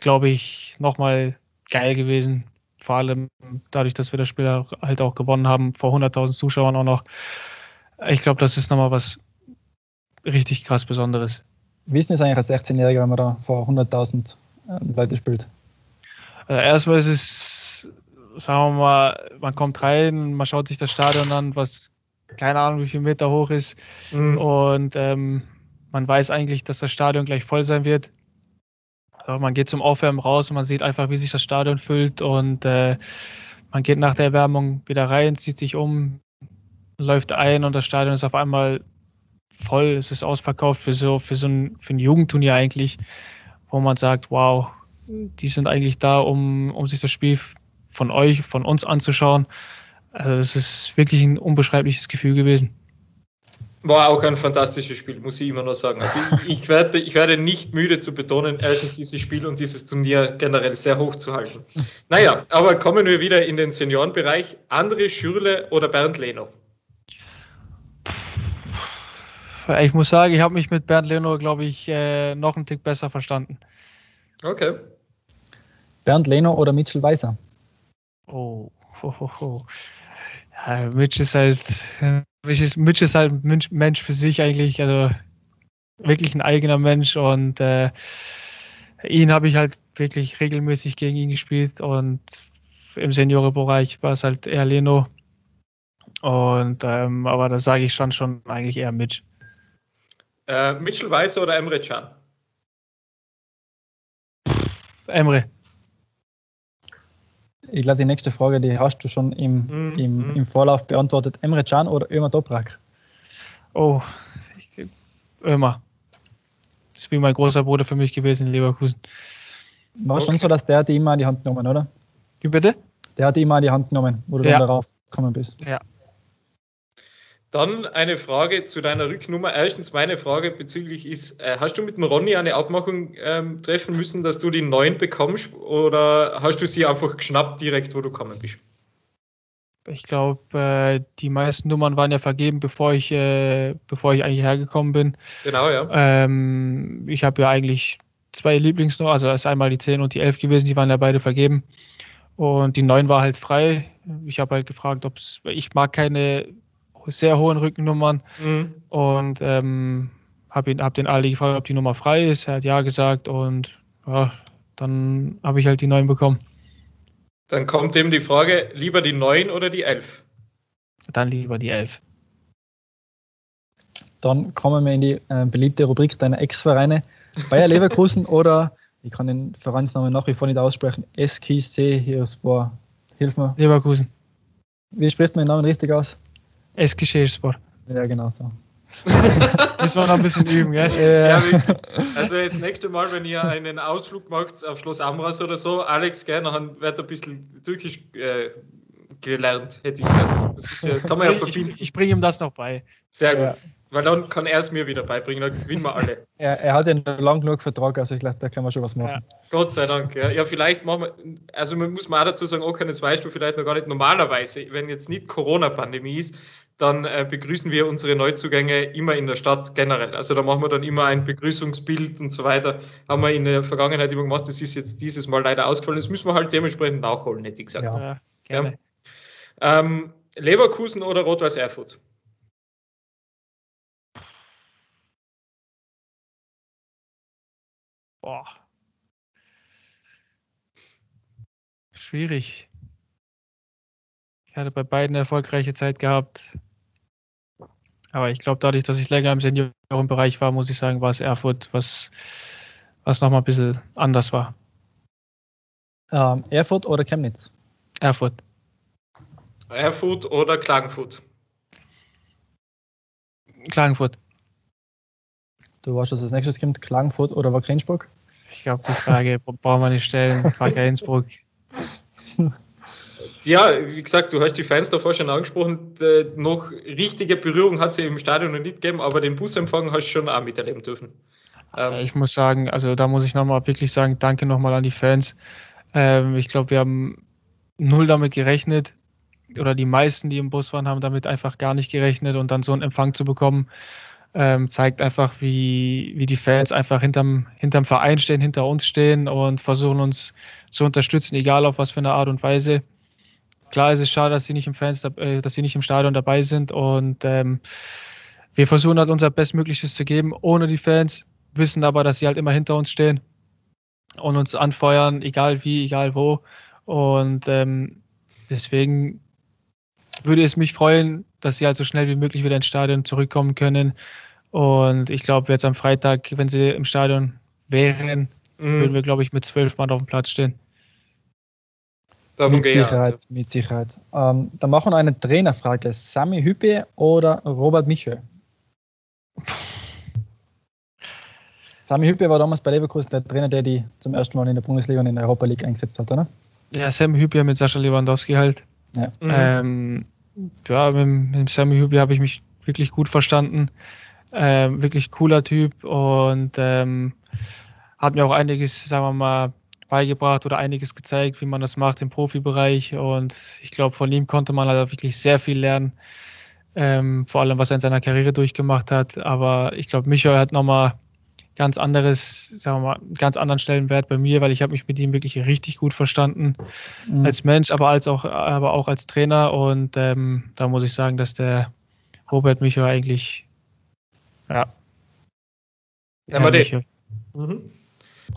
glaube ich, nochmal geil gewesen. Vor allem dadurch, dass wir das Spiel halt auch gewonnen haben, vor 100.000 Zuschauern auch noch. Ich glaube, das ist nochmal was richtig krass Besonderes. Wie ist es eigentlich als 16-Jähriger, wenn man da vor 100.000 äh, Leute spielt? Also erstmal ist es, sagen wir mal, man kommt rein, man schaut sich das Stadion an, was keine Ahnung, wie viel Meter hoch ist. Mhm. Und ähm, man weiß eigentlich, dass das Stadion gleich voll sein wird. Aber man geht zum Aufwärmen raus und man sieht einfach, wie sich das Stadion füllt. Und äh, man geht nach der Erwärmung wieder rein, zieht sich um, läuft ein und das Stadion ist auf einmal voll, es ist ausverkauft für so, für so ein, für ein Jugendturnier eigentlich, wo man sagt, wow, die sind eigentlich da, um, um sich das Spiel von euch, von uns anzuschauen. Also das ist wirklich ein unbeschreibliches Gefühl gewesen. War auch ein fantastisches Spiel, muss ich immer noch sagen. Also ich, ich, werde, ich werde nicht müde zu betonen, erstens dieses Spiel und dieses Turnier generell sehr hoch zu halten. Naja, aber kommen wir wieder in den Seniorenbereich. André Schürle oder Bernd Lehner? Ich muss sagen, ich habe mich mit Bernd Leno, glaube ich, äh, noch einen Tick besser verstanden. Okay. Bernd Leno oder Mitchell Weiser? Oh, oh. Ja, Mitch ist halt, Mitch ist, Mitch ist halt ein Mensch für sich eigentlich, also wirklich ein eigener Mensch und äh, ihn habe ich halt wirklich regelmäßig gegen ihn gespielt und im Seniorenbereich war es halt eher Leno. Und ähm, aber da sage ich schon schon eigentlich eher Mitch. Äh, Mitchell Weiser oder Emre Can? Emre. Ich glaube, die nächste Frage, die hast du schon im, mm, im, mm. im Vorlauf beantwortet. Emre Can oder Ömer Dobrak? Oh, ich, Ömer. Das ist wie mein großer Bruder für mich gewesen in Leverkusen. War okay. schon so, dass der die immer in die Hand genommen, oder? Wie bitte? Der hat die immer in die Hand genommen, wo du ja. dann darauf gekommen bist. Ja, dann eine Frage zu deiner Rücknummer. Erstens, meine Frage bezüglich ist, äh, hast du mit dem Ronny eine Abmachung ähm, treffen müssen, dass du die neuen bekommst oder hast du sie einfach geschnappt direkt, wo du gekommen bist? Ich glaube, äh, die meisten Nummern waren ja vergeben, bevor ich, äh, bevor ich eigentlich hergekommen bin. Genau, ja. Ähm, ich habe ja eigentlich zwei Lieblingsnummern, also es ist einmal die 10 und die 11 gewesen, die waren ja beide vergeben. Und die 9 war halt frei. Ich habe halt gefragt, ob es, ich mag keine sehr hohen Rückennummern. Mhm. Und ähm, habe hab den Ali gefragt, ob die Nummer frei ist. Er hat ja gesagt und ja, dann habe ich halt die 9 bekommen. Dann kommt eben die Frage, lieber die 9 oder die 11? Dann lieber die 11. Dann kommen wir in die äh, beliebte Rubrik deiner Ex-Vereine. Bayer Leverkusen oder, ich kann den Vereinsnamen nach wie vor nicht aussprechen, SKC Hirspor. Hilf mir. Leverkusen. Wie spricht man den Namen richtig aus? Eskişehirspor. Ja, genau so. Müssen wir noch ein bisschen üben, gell? Ja, also das nächste Mal, wenn ihr einen Ausflug macht auf Schloss Amras oder so, Alex, gell, dann wird ein bisschen Türkisch äh, gelernt, hätte ich gesagt. Das, ist, das kann man ja verbinden. Ich, ich bringe ihm das noch bei. Sehr gut. Ja. Weil dann kann er es mir wieder beibringen, dann gewinnen wir alle. Er, er hat ja lang genug Vertrag, also ich glaube, da kann man schon was machen. Ja. Gott sei Dank. Ja. ja, vielleicht machen wir, also man muss man auch dazu sagen, okay, das weißt du vielleicht noch gar nicht normalerweise, wenn jetzt nicht Corona-Pandemie ist, dann äh, begrüßen wir unsere Neuzugänge immer in der Stadt generell. Also da machen wir dann immer ein Begrüßungsbild und so weiter. Haben wir in der Vergangenheit immer gemacht, das ist jetzt dieses Mal leider ausgefallen. Das müssen wir halt dementsprechend nachholen, hätte ich gesagt. Ja, gerne. Ähm, Leverkusen oder Rot-Weiß Erfurt? Boah. Schwierig. Ich hatte bei beiden eine erfolgreiche Zeit gehabt. Aber ich glaube, dadurch, dass ich länger im Seniorenbereich war, muss ich sagen, war es Erfurt, was, was nochmal ein bisschen anders war. Ähm, Erfurt oder Chemnitz? Erfurt. Erfurt oder Klagenfurt? Klagenfurt. Du weißt, dass als nächstes kommt Klagenfurt oder Wagrensburg? Ich glaube, die Frage brauchen wir nicht stellen. Frage Innsbruck. Ja, wie gesagt, du hast die Fans davor schon angesprochen. Äh, noch richtige Berührung hat sie im Stadion noch nicht gegeben, aber den Busempfang hast du schon auch miterleben dürfen. Ähm, ich muss sagen, also da muss ich nochmal wirklich sagen, danke nochmal an die Fans. Ähm, ich glaube, wir haben null damit gerechnet, oder die meisten, die im Bus waren, haben damit einfach gar nicht gerechnet und dann so einen Empfang zu bekommen, ähm, zeigt einfach, wie, wie die Fans einfach hinterm, hinterm Verein stehen, hinter uns stehen und versuchen uns zu unterstützen, egal auf was für eine Art und Weise. Klar ist es schade, dass sie nicht im Fans, äh, dass sie nicht im Stadion dabei sind und ähm, wir versuchen halt unser Bestmögliches zu geben ohne die Fans, wissen aber, dass sie halt immer hinter uns stehen und uns anfeuern, egal wie, egal wo. Und ähm, deswegen würde es mich freuen, dass sie halt so schnell wie möglich wieder ins Stadion zurückkommen können. Und ich glaube, jetzt am Freitag, wenn sie im Stadion wären, mhm. würden wir, glaube ich, mit zwölf Mann auf dem Platz stehen. Davon mit Sicherheit, also. mit Sicherheit. Ähm, dann machen wir eine Trainerfrage. Sami Hüppe oder Robert Michel? Sami Hüppe war damals bei Leverkusen der Trainer, der die zum ersten Mal in der Bundesliga und in der Europa League eingesetzt hat, oder? Ja, Sami Hüppe mit Sascha Lewandowski halt. Ja, mhm. ähm, ja mit, mit Sammy Hübi habe ich mich wirklich gut verstanden. Ähm, wirklich cooler Typ und ähm, hat mir auch einiges, sagen wir mal, beigebracht oder einiges gezeigt, wie man das macht im Profibereich. Und ich glaube, von ihm konnte man halt wirklich sehr viel lernen. Ähm, vor allem, was er in seiner Karriere durchgemacht hat. Aber ich glaube, Michael hat nochmal ganz anderes, sagen wir mal, ganz anderen Stellenwert bei mir, weil ich habe mich mit ihm wirklich richtig gut verstanden mhm. als Mensch, aber als auch, aber auch als Trainer. Und ähm, da muss ich sagen, dass der Robert Micho eigentlich, ja. Ja mhm.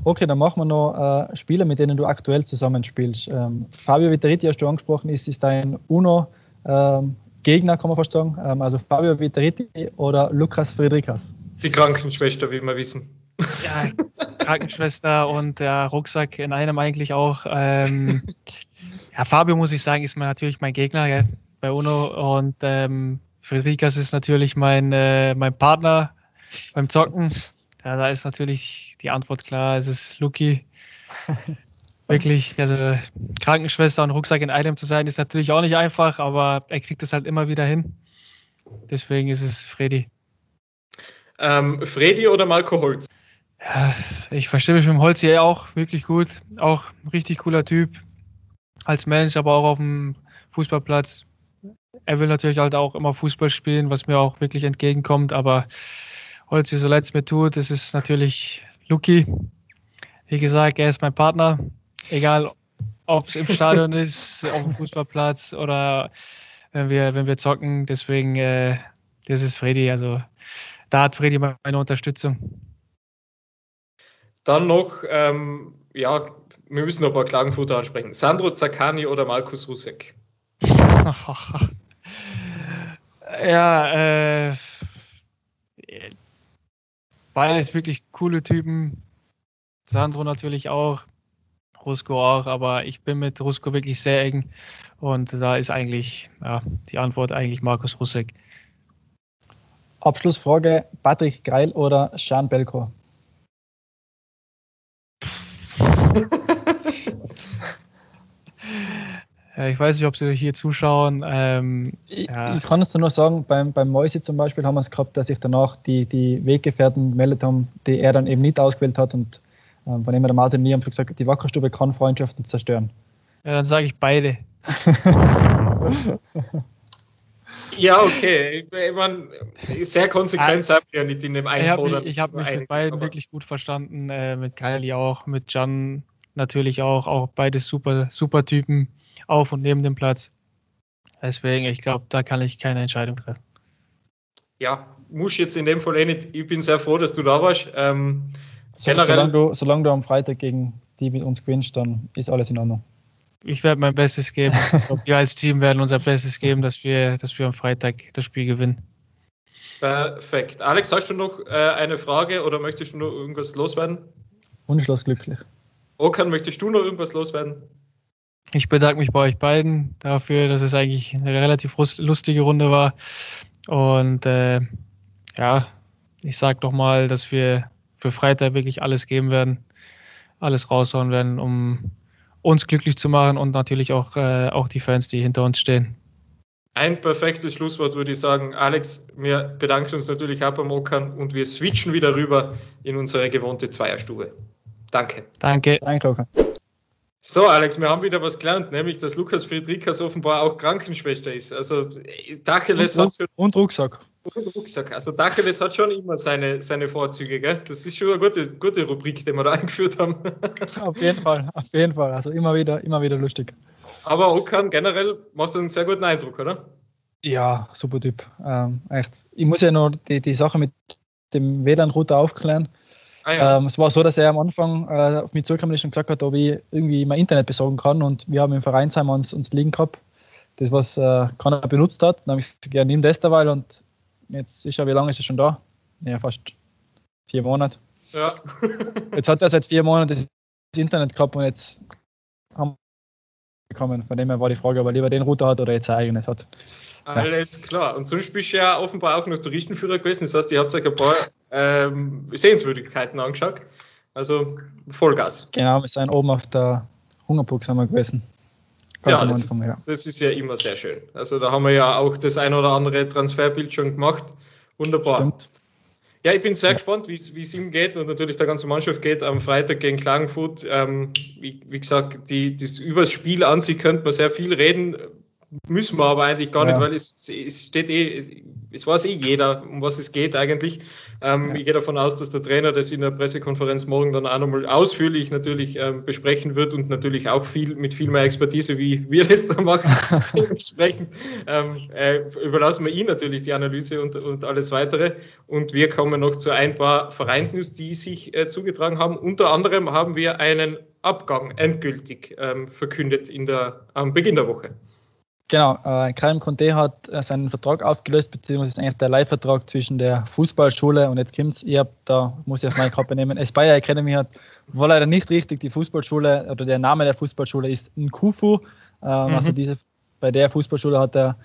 Okay, dann machen wir noch äh, Spieler, mit denen du aktuell zusammenspielst. Ähm, Fabio Vitteritti hast du angesprochen, ist, ist dein UNO ähm, Gegner, kann man fast sagen. Ähm, also Fabio Vitteritti oder Lukas Friedrichs. Die Krankenschwester, wie wir wissen. Ja, Krankenschwester und der Rucksack in einem eigentlich auch. Ähm, ja, Fabio, muss ich sagen, ist natürlich mein Gegner gell, bei UNO und ähm, Friedrichs ist natürlich mein, äh, mein Partner beim Zocken. Ja, da ist natürlich die Antwort klar, es ist Luki. Wirklich, also Krankenschwester und Rucksack in einem zu sein, ist natürlich auch nicht einfach, aber er kriegt es halt immer wieder hin. Deswegen ist es Freddy. Ähm, Freddy oder Marco Holz? Ja, ich verstehe mich mit dem Holz hier auch wirklich gut. Auch ein richtig cooler Typ. Als Mensch, aber auch auf dem Fußballplatz. Er will natürlich halt auch immer Fußball spielen, was mir auch wirklich entgegenkommt. Aber Holz, so leid es mir tut, das ist natürlich Luki. Wie gesagt, er ist mein Partner. Egal, ob es im Stadion ist, auf dem Fußballplatz oder wenn wir, wenn wir zocken. Deswegen, äh, das ist Freddy. Also da hat Freddy meine Unterstützung. Dann noch, ähm, ja, wir müssen noch ein paar Klagenfutter ansprechen. Sandro Zaccani oder Markus Rusek? ja, äh, beides wirklich coole Typen. Sandro natürlich auch, Rusko auch, aber ich bin mit Rusko wirklich sehr eng und da ist eigentlich ja, die Antwort eigentlich Markus Rusek. Abschlussfrage: Patrick Greil oder Sean Belko? ich weiß nicht, ob Sie hier zuschauen. Ähm, ich, ja. ich, kann es nur sagen, beim, beim Mäuse zum Beispiel haben wir es gehabt, dass sich danach die, die Weggefährten gemeldet haben, die er dann eben nicht ausgewählt hat. Und ähm, von dem der Martin mir haben gesagt, die Wackerstube kann Freundschaften zerstören. Ja, dann sage ich beide. Ja, okay. Ich meine, sehr konsequent seid ihr ja nicht in dem einen Ich habe mich, hab mich mit beiden aber. wirklich gut verstanden. Äh, mit Kylie auch, mit Jan natürlich auch. Auch beide super, super Typen auf und neben dem Platz. Deswegen, ich glaube, da kann ich keine Entscheidung treffen. Ja, muss jetzt in dem Fall eh nicht. Ich bin sehr froh, dass du da warst. Ähm, Generell, solange, du, solange du am Freitag gegen die mit uns gewinnst, dann ist alles in Ordnung. Ich werde mein Bestes geben. wir als Team werden unser Bestes geben, dass wir, dass wir am Freitag das Spiel gewinnen. Perfekt. Alex, hast du noch äh, eine Frage oder möchtest du noch irgendwas loswerden? Wunschlos glücklich. Okan, möchtest du noch irgendwas loswerden? Ich bedanke mich bei euch beiden dafür, dass es eigentlich eine relativ lustige Runde war. Und äh, ja, ich sage doch mal, dass wir für Freitag wirklich alles geben werden, alles raushauen werden, um uns glücklich zu machen und natürlich auch, äh, auch die Fans, die hinter uns stehen. Ein perfektes Schlusswort würde ich sagen. Alex, wir bedanken uns natürlich auch beim Okan und wir switchen wieder rüber in unsere gewohnte Zweierstube. Danke. Danke. Danke, Okan. So, Alex, wir haben wieder was gelernt, nämlich dass Lukas Friedrichs offenbar auch Krankenschwester ist. Also Dacheles und, hat. Und Rucksack. Und Rucksack. Also Dacheles hat schon immer seine, seine Vorzüge, gell? Das ist schon eine gute, gute Rubrik, die wir da eingeführt haben. Auf jeden Fall, auf jeden Fall. Also immer wieder, immer wieder lustig. Aber Okan generell macht einen sehr guten Eindruck, oder? Ja, super Typ. Ähm, echt. Ich muss ja noch die, die Sache mit dem WLAN-Router aufklären. Ah, ja. ähm, es war so, dass er am Anfang äh, auf mich ist und gesagt hat, ob ich irgendwie mein Internet besorgen kann. Und wir haben im Vereinsheim uns, uns liegen gehabt, das, was äh, keiner benutzt hat. Dann habe ich gesagt, ja, nimm das dabei. Und jetzt ist er, wie lange ist er schon da? Ja, fast vier Monate. Ja. jetzt hat er seit vier Monaten das Internet gehabt und jetzt haben bekommen. Von dem her war die Frage, ob er lieber den Router hat oder jetzt sein eigenes hat. Alles ja. klar. Und sonst bist du ja offenbar auch noch Touristenführer gewesen. Das heißt, ihr habt euch ein paar ähm, Sehenswürdigkeiten angeschaut. Also Vollgas. Genau, wir sind oben auf der Hungerburg sind wir gewesen. Ganz ja, das, Anfang, ist, ja. das ist ja immer sehr schön. Also da haben wir ja auch das ein oder andere Transferbild schon gemacht. Wunderbar. Stimmt. Ja, ich bin sehr ja. gespannt, wie es ihm geht und natürlich der ganze Mannschaft geht am Freitag gegen Klagenfurt. Ähm, wie, wie, gesagt, die, das, über das Spiel an sich könnte man sehr viel reden. Müssen wir aber eigentlich gar ja. nicht, weil es, es steht eh, es, es, weiß eh jeder, um was es geht eigentlich. Ähm, ja. Ich gehe davon aus, dass der Trainer das in der Pressekonferenz morgen dann auch nochmal ausführlich natürlich ähm, besprechen wird und natürlich auch viel mit viel mehr Expertise, wie wir das da machen, besprechen. Ähm, äh, überlassen wir ihm natürlich die Analyse und, und alles weitere. Und wir kommen noch zu ein paar Vereinsnews, die sich äh, zugetragen haben. Unter anderem haben wir einen Abgang endgültig ähm, verkündet in der, am Beginn der Woche. Genau, äh, Karim Conte hat äh, seinen Vertrag aufgelöst, beziehungsweise ist eigentlich der Leihvertrag zwischen der Fußballschule und jetzt kommt's, ihr habt da, muss ich auf meine Kappe nehmen, Aspire Academy hat, war leider nicht richtig, die Fußballschule oder der Name der Fußballschule ist Nkufu, also mhm. also diese, bei der Fußballschule hat er,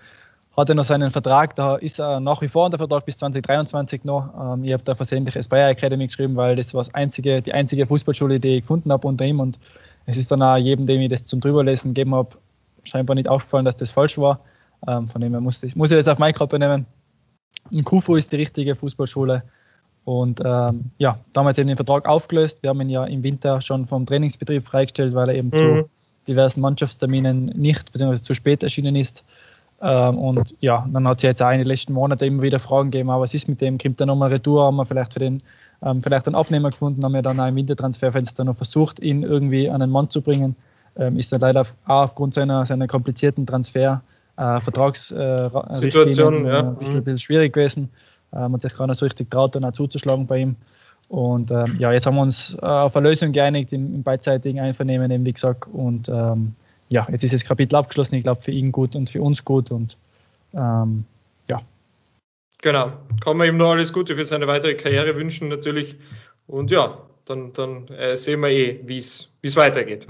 hat er noch seinen Vertrag, da ist er nach wie vor unter Vertrag bis 2023 noch. Ähm, ich habe da versehentlich Aspire Academy geschrieben, weil das war das einzige, die einzige Fußballschule, die ich gefunden habe unter ihm. Und es ist dann auch jedem, dem ich das zum Drüberlesen gegeben habe, scheinbar nicht aufgefallen, dass das falsch war. Ähm, von dem her muss ich, muss ich das auf meine Kappe nehmen. In Kufu ist die richtige Fußballschule. Und ähm, ja, damals eben den Vertrag aufgelöst. Wir haben ihn ja im Winter schon vom Trainingsbetrieb freigestellt, weil er eben mhm. zu diversen Mannschaftsterminen nicht bzw. zu spät erschienen ist. Ähm, und ja, dann hat es ja jetzt auch in den letzten Monaten immer wieder Fragen gegeben, aber was ist mit dem? Kommt er nochmal Retour? Haben wir vielleicht für den ähm, vielleicht einen Abnehmer gefunden? Haben wir dann auch im Wintertransferfenster noch versucht, ihn irgendwie an einen Mann zu bringen? Ähm, ist er leider auch aufgrund seiner, seiner komplizierten Transfer, äh, Vertragssituation äh, ja. ein, bisschen, ein bisschen schwierig gewesen. Äh, man hat sich gar nicht so richtig traut, dann auch zuzuschlagen bei ihm. Und ähm, ja, jetzt haben wir uns äh, auf eine Lösung geeinigt im, im beidseitigen Einvernehmen, eben wie gesagt. Und ähm, ja, jetzt ist das Kapitel abgeschlossen. Ich glaube, für ihn gut und für uns gut. Und ähm, ja. Genau. Kann man ihm nur alles Gute für seine weitere Karriere wünschen, natürlich. Und ja, dann, dann äh, sehen wir eh, wie es weitergeht.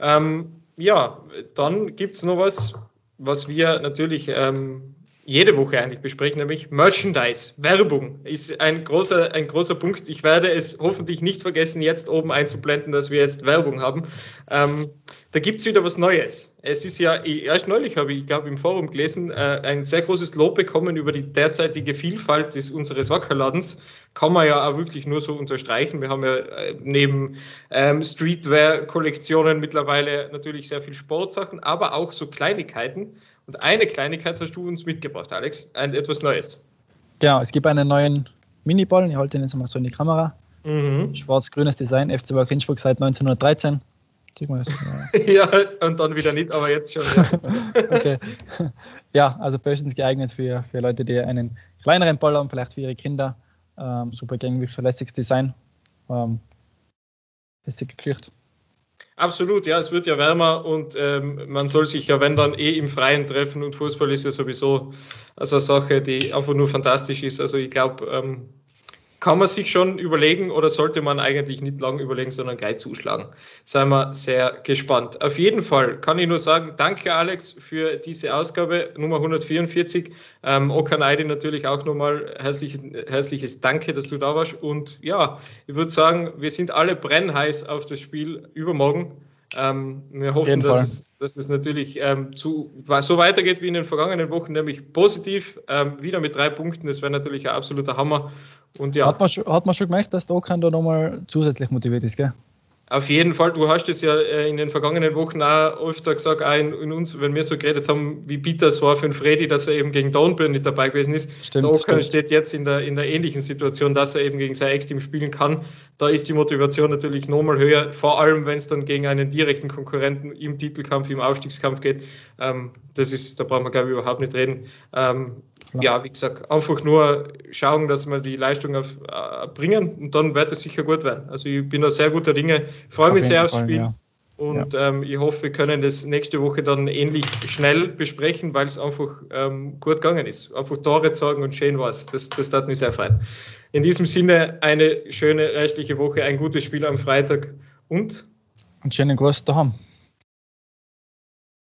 Ähm, ja, dann gibt es noch was, was wir natürlich ähm, jede Woche eigentlich besprechen, nämlich Merchandise, Werbung ist ein großer, ein großer Punkt. Ich werde es hoffentlich nicht vergessen, jetzt oben einzublenden, dass wir jetzt Werbung haben. Ähm, da gibt es wieder was Neues. Es ist ja, erst neulich habe ich, glaube, im Forum gelesen, äh, ein sehr großes Lob bekommen über die derzeitige Vielfalt des, unseres Wackerladens. Kann man ja auch wirklich nur so unterstreichen. Wir haben ja äh, neben ähm, Streetwear-Kollektionen mittlerweile natürlich sehr viel Sportsachen, aber auch so Kleinigkeiten. Und eine Kleinigkeit hast du uns mitgebracht, Alex, ein, etwas Neues. Genau, es gibt einen neuen Miniballen. Ich halte ihn jetzt mal so in die Kamera. Mhm. Schwarz-grünes Design, FC Innsbruck seit 1913. ja, und dann wieder nicht, aber jetzt schon. Ja, okay. ja also bestens geeignet für, für Leute, die einen kleineren Ball haben, vielleicht für ihre Kinder. Ähm, super gängig, lässiges Design. Ähm, lässige Geschichte. Absolut, ja, es wird ja wärmer und ähm, man soll sich ja, wenn dann, eh im Freien treffen und Fußball ist ja sowieso also eine Sache, die einfach nur fantastisch ist. Also ich glaube, ähm, kann man sich schon überlegen oder sollte man eigentlich nicht lang überlegen, sondern gleich zuschlagen. Seien wir sehr gespannt. Auf jeden Fall kann ich nur sagen, danke Alex für diese Ausgabe Nummer 144. Ähm, Okan Eidi natürlich auch nochmal herzlich, herzliches Danke, dass du da warst. Und ja, ich würde sagen, wir sind alle brennheiß auf das Spiel übermorgen. Ähm, wir hoffen, dass es, dass es, natürlich ähm, zu, so weitergeht wie in den vergangenen Wochen, nämlich positiv, ähm, wieder mit drei Punkten. Das wäre natürlich ein absoluter Hammer. Und ja. Hat man, schon, hat man schon gemerkt, dass der Okan da nochmal zusätzlich motiviert ist, gell? Auf jeden Fall, du hast es ja äh, in den vergangenen Wochen auch öfter gesagt, auch in, in, uns, wenn wir so geredet haben, wie bitter es war für den Freddy, dass er eben gegen Dornbirn nicht dabei gewesen ist. Stimmt, der Okan steht jetzt in der, in der ähnlichen Situation, dass er eben gegen sein Ex-Team spielen kann. Da ist die Motivation natürlich nochmal höher, vor allem wenn es dann gegen einen direkten Konkurrenten im Titelkampf, im Aufstiegskampf geht. Ähm, das ist, da brauchen wir, glaube ich, überhaupt nicht reden. Ähm, ja, wie gesagt, einfach nur schauen, dass wir die Leistung äh, bringen und dann wird es sicher gut werden. Also ich bin da sehr guter Dinge, freue mich sehr aufs Spiel. Ja. Und ja. ähm, ich hoffe, wir können das nächste Woche dann ähnlich schnell besprechen, weil es einfach ähm, gut gegangen ist. Einfach Tore zeigen und schön war es. Das, das tat mich sehr freuen. In diesem Sinne eine schöne restliche Woche, ein gutes Spiel am Freitag und einen schönen Gruß daheim.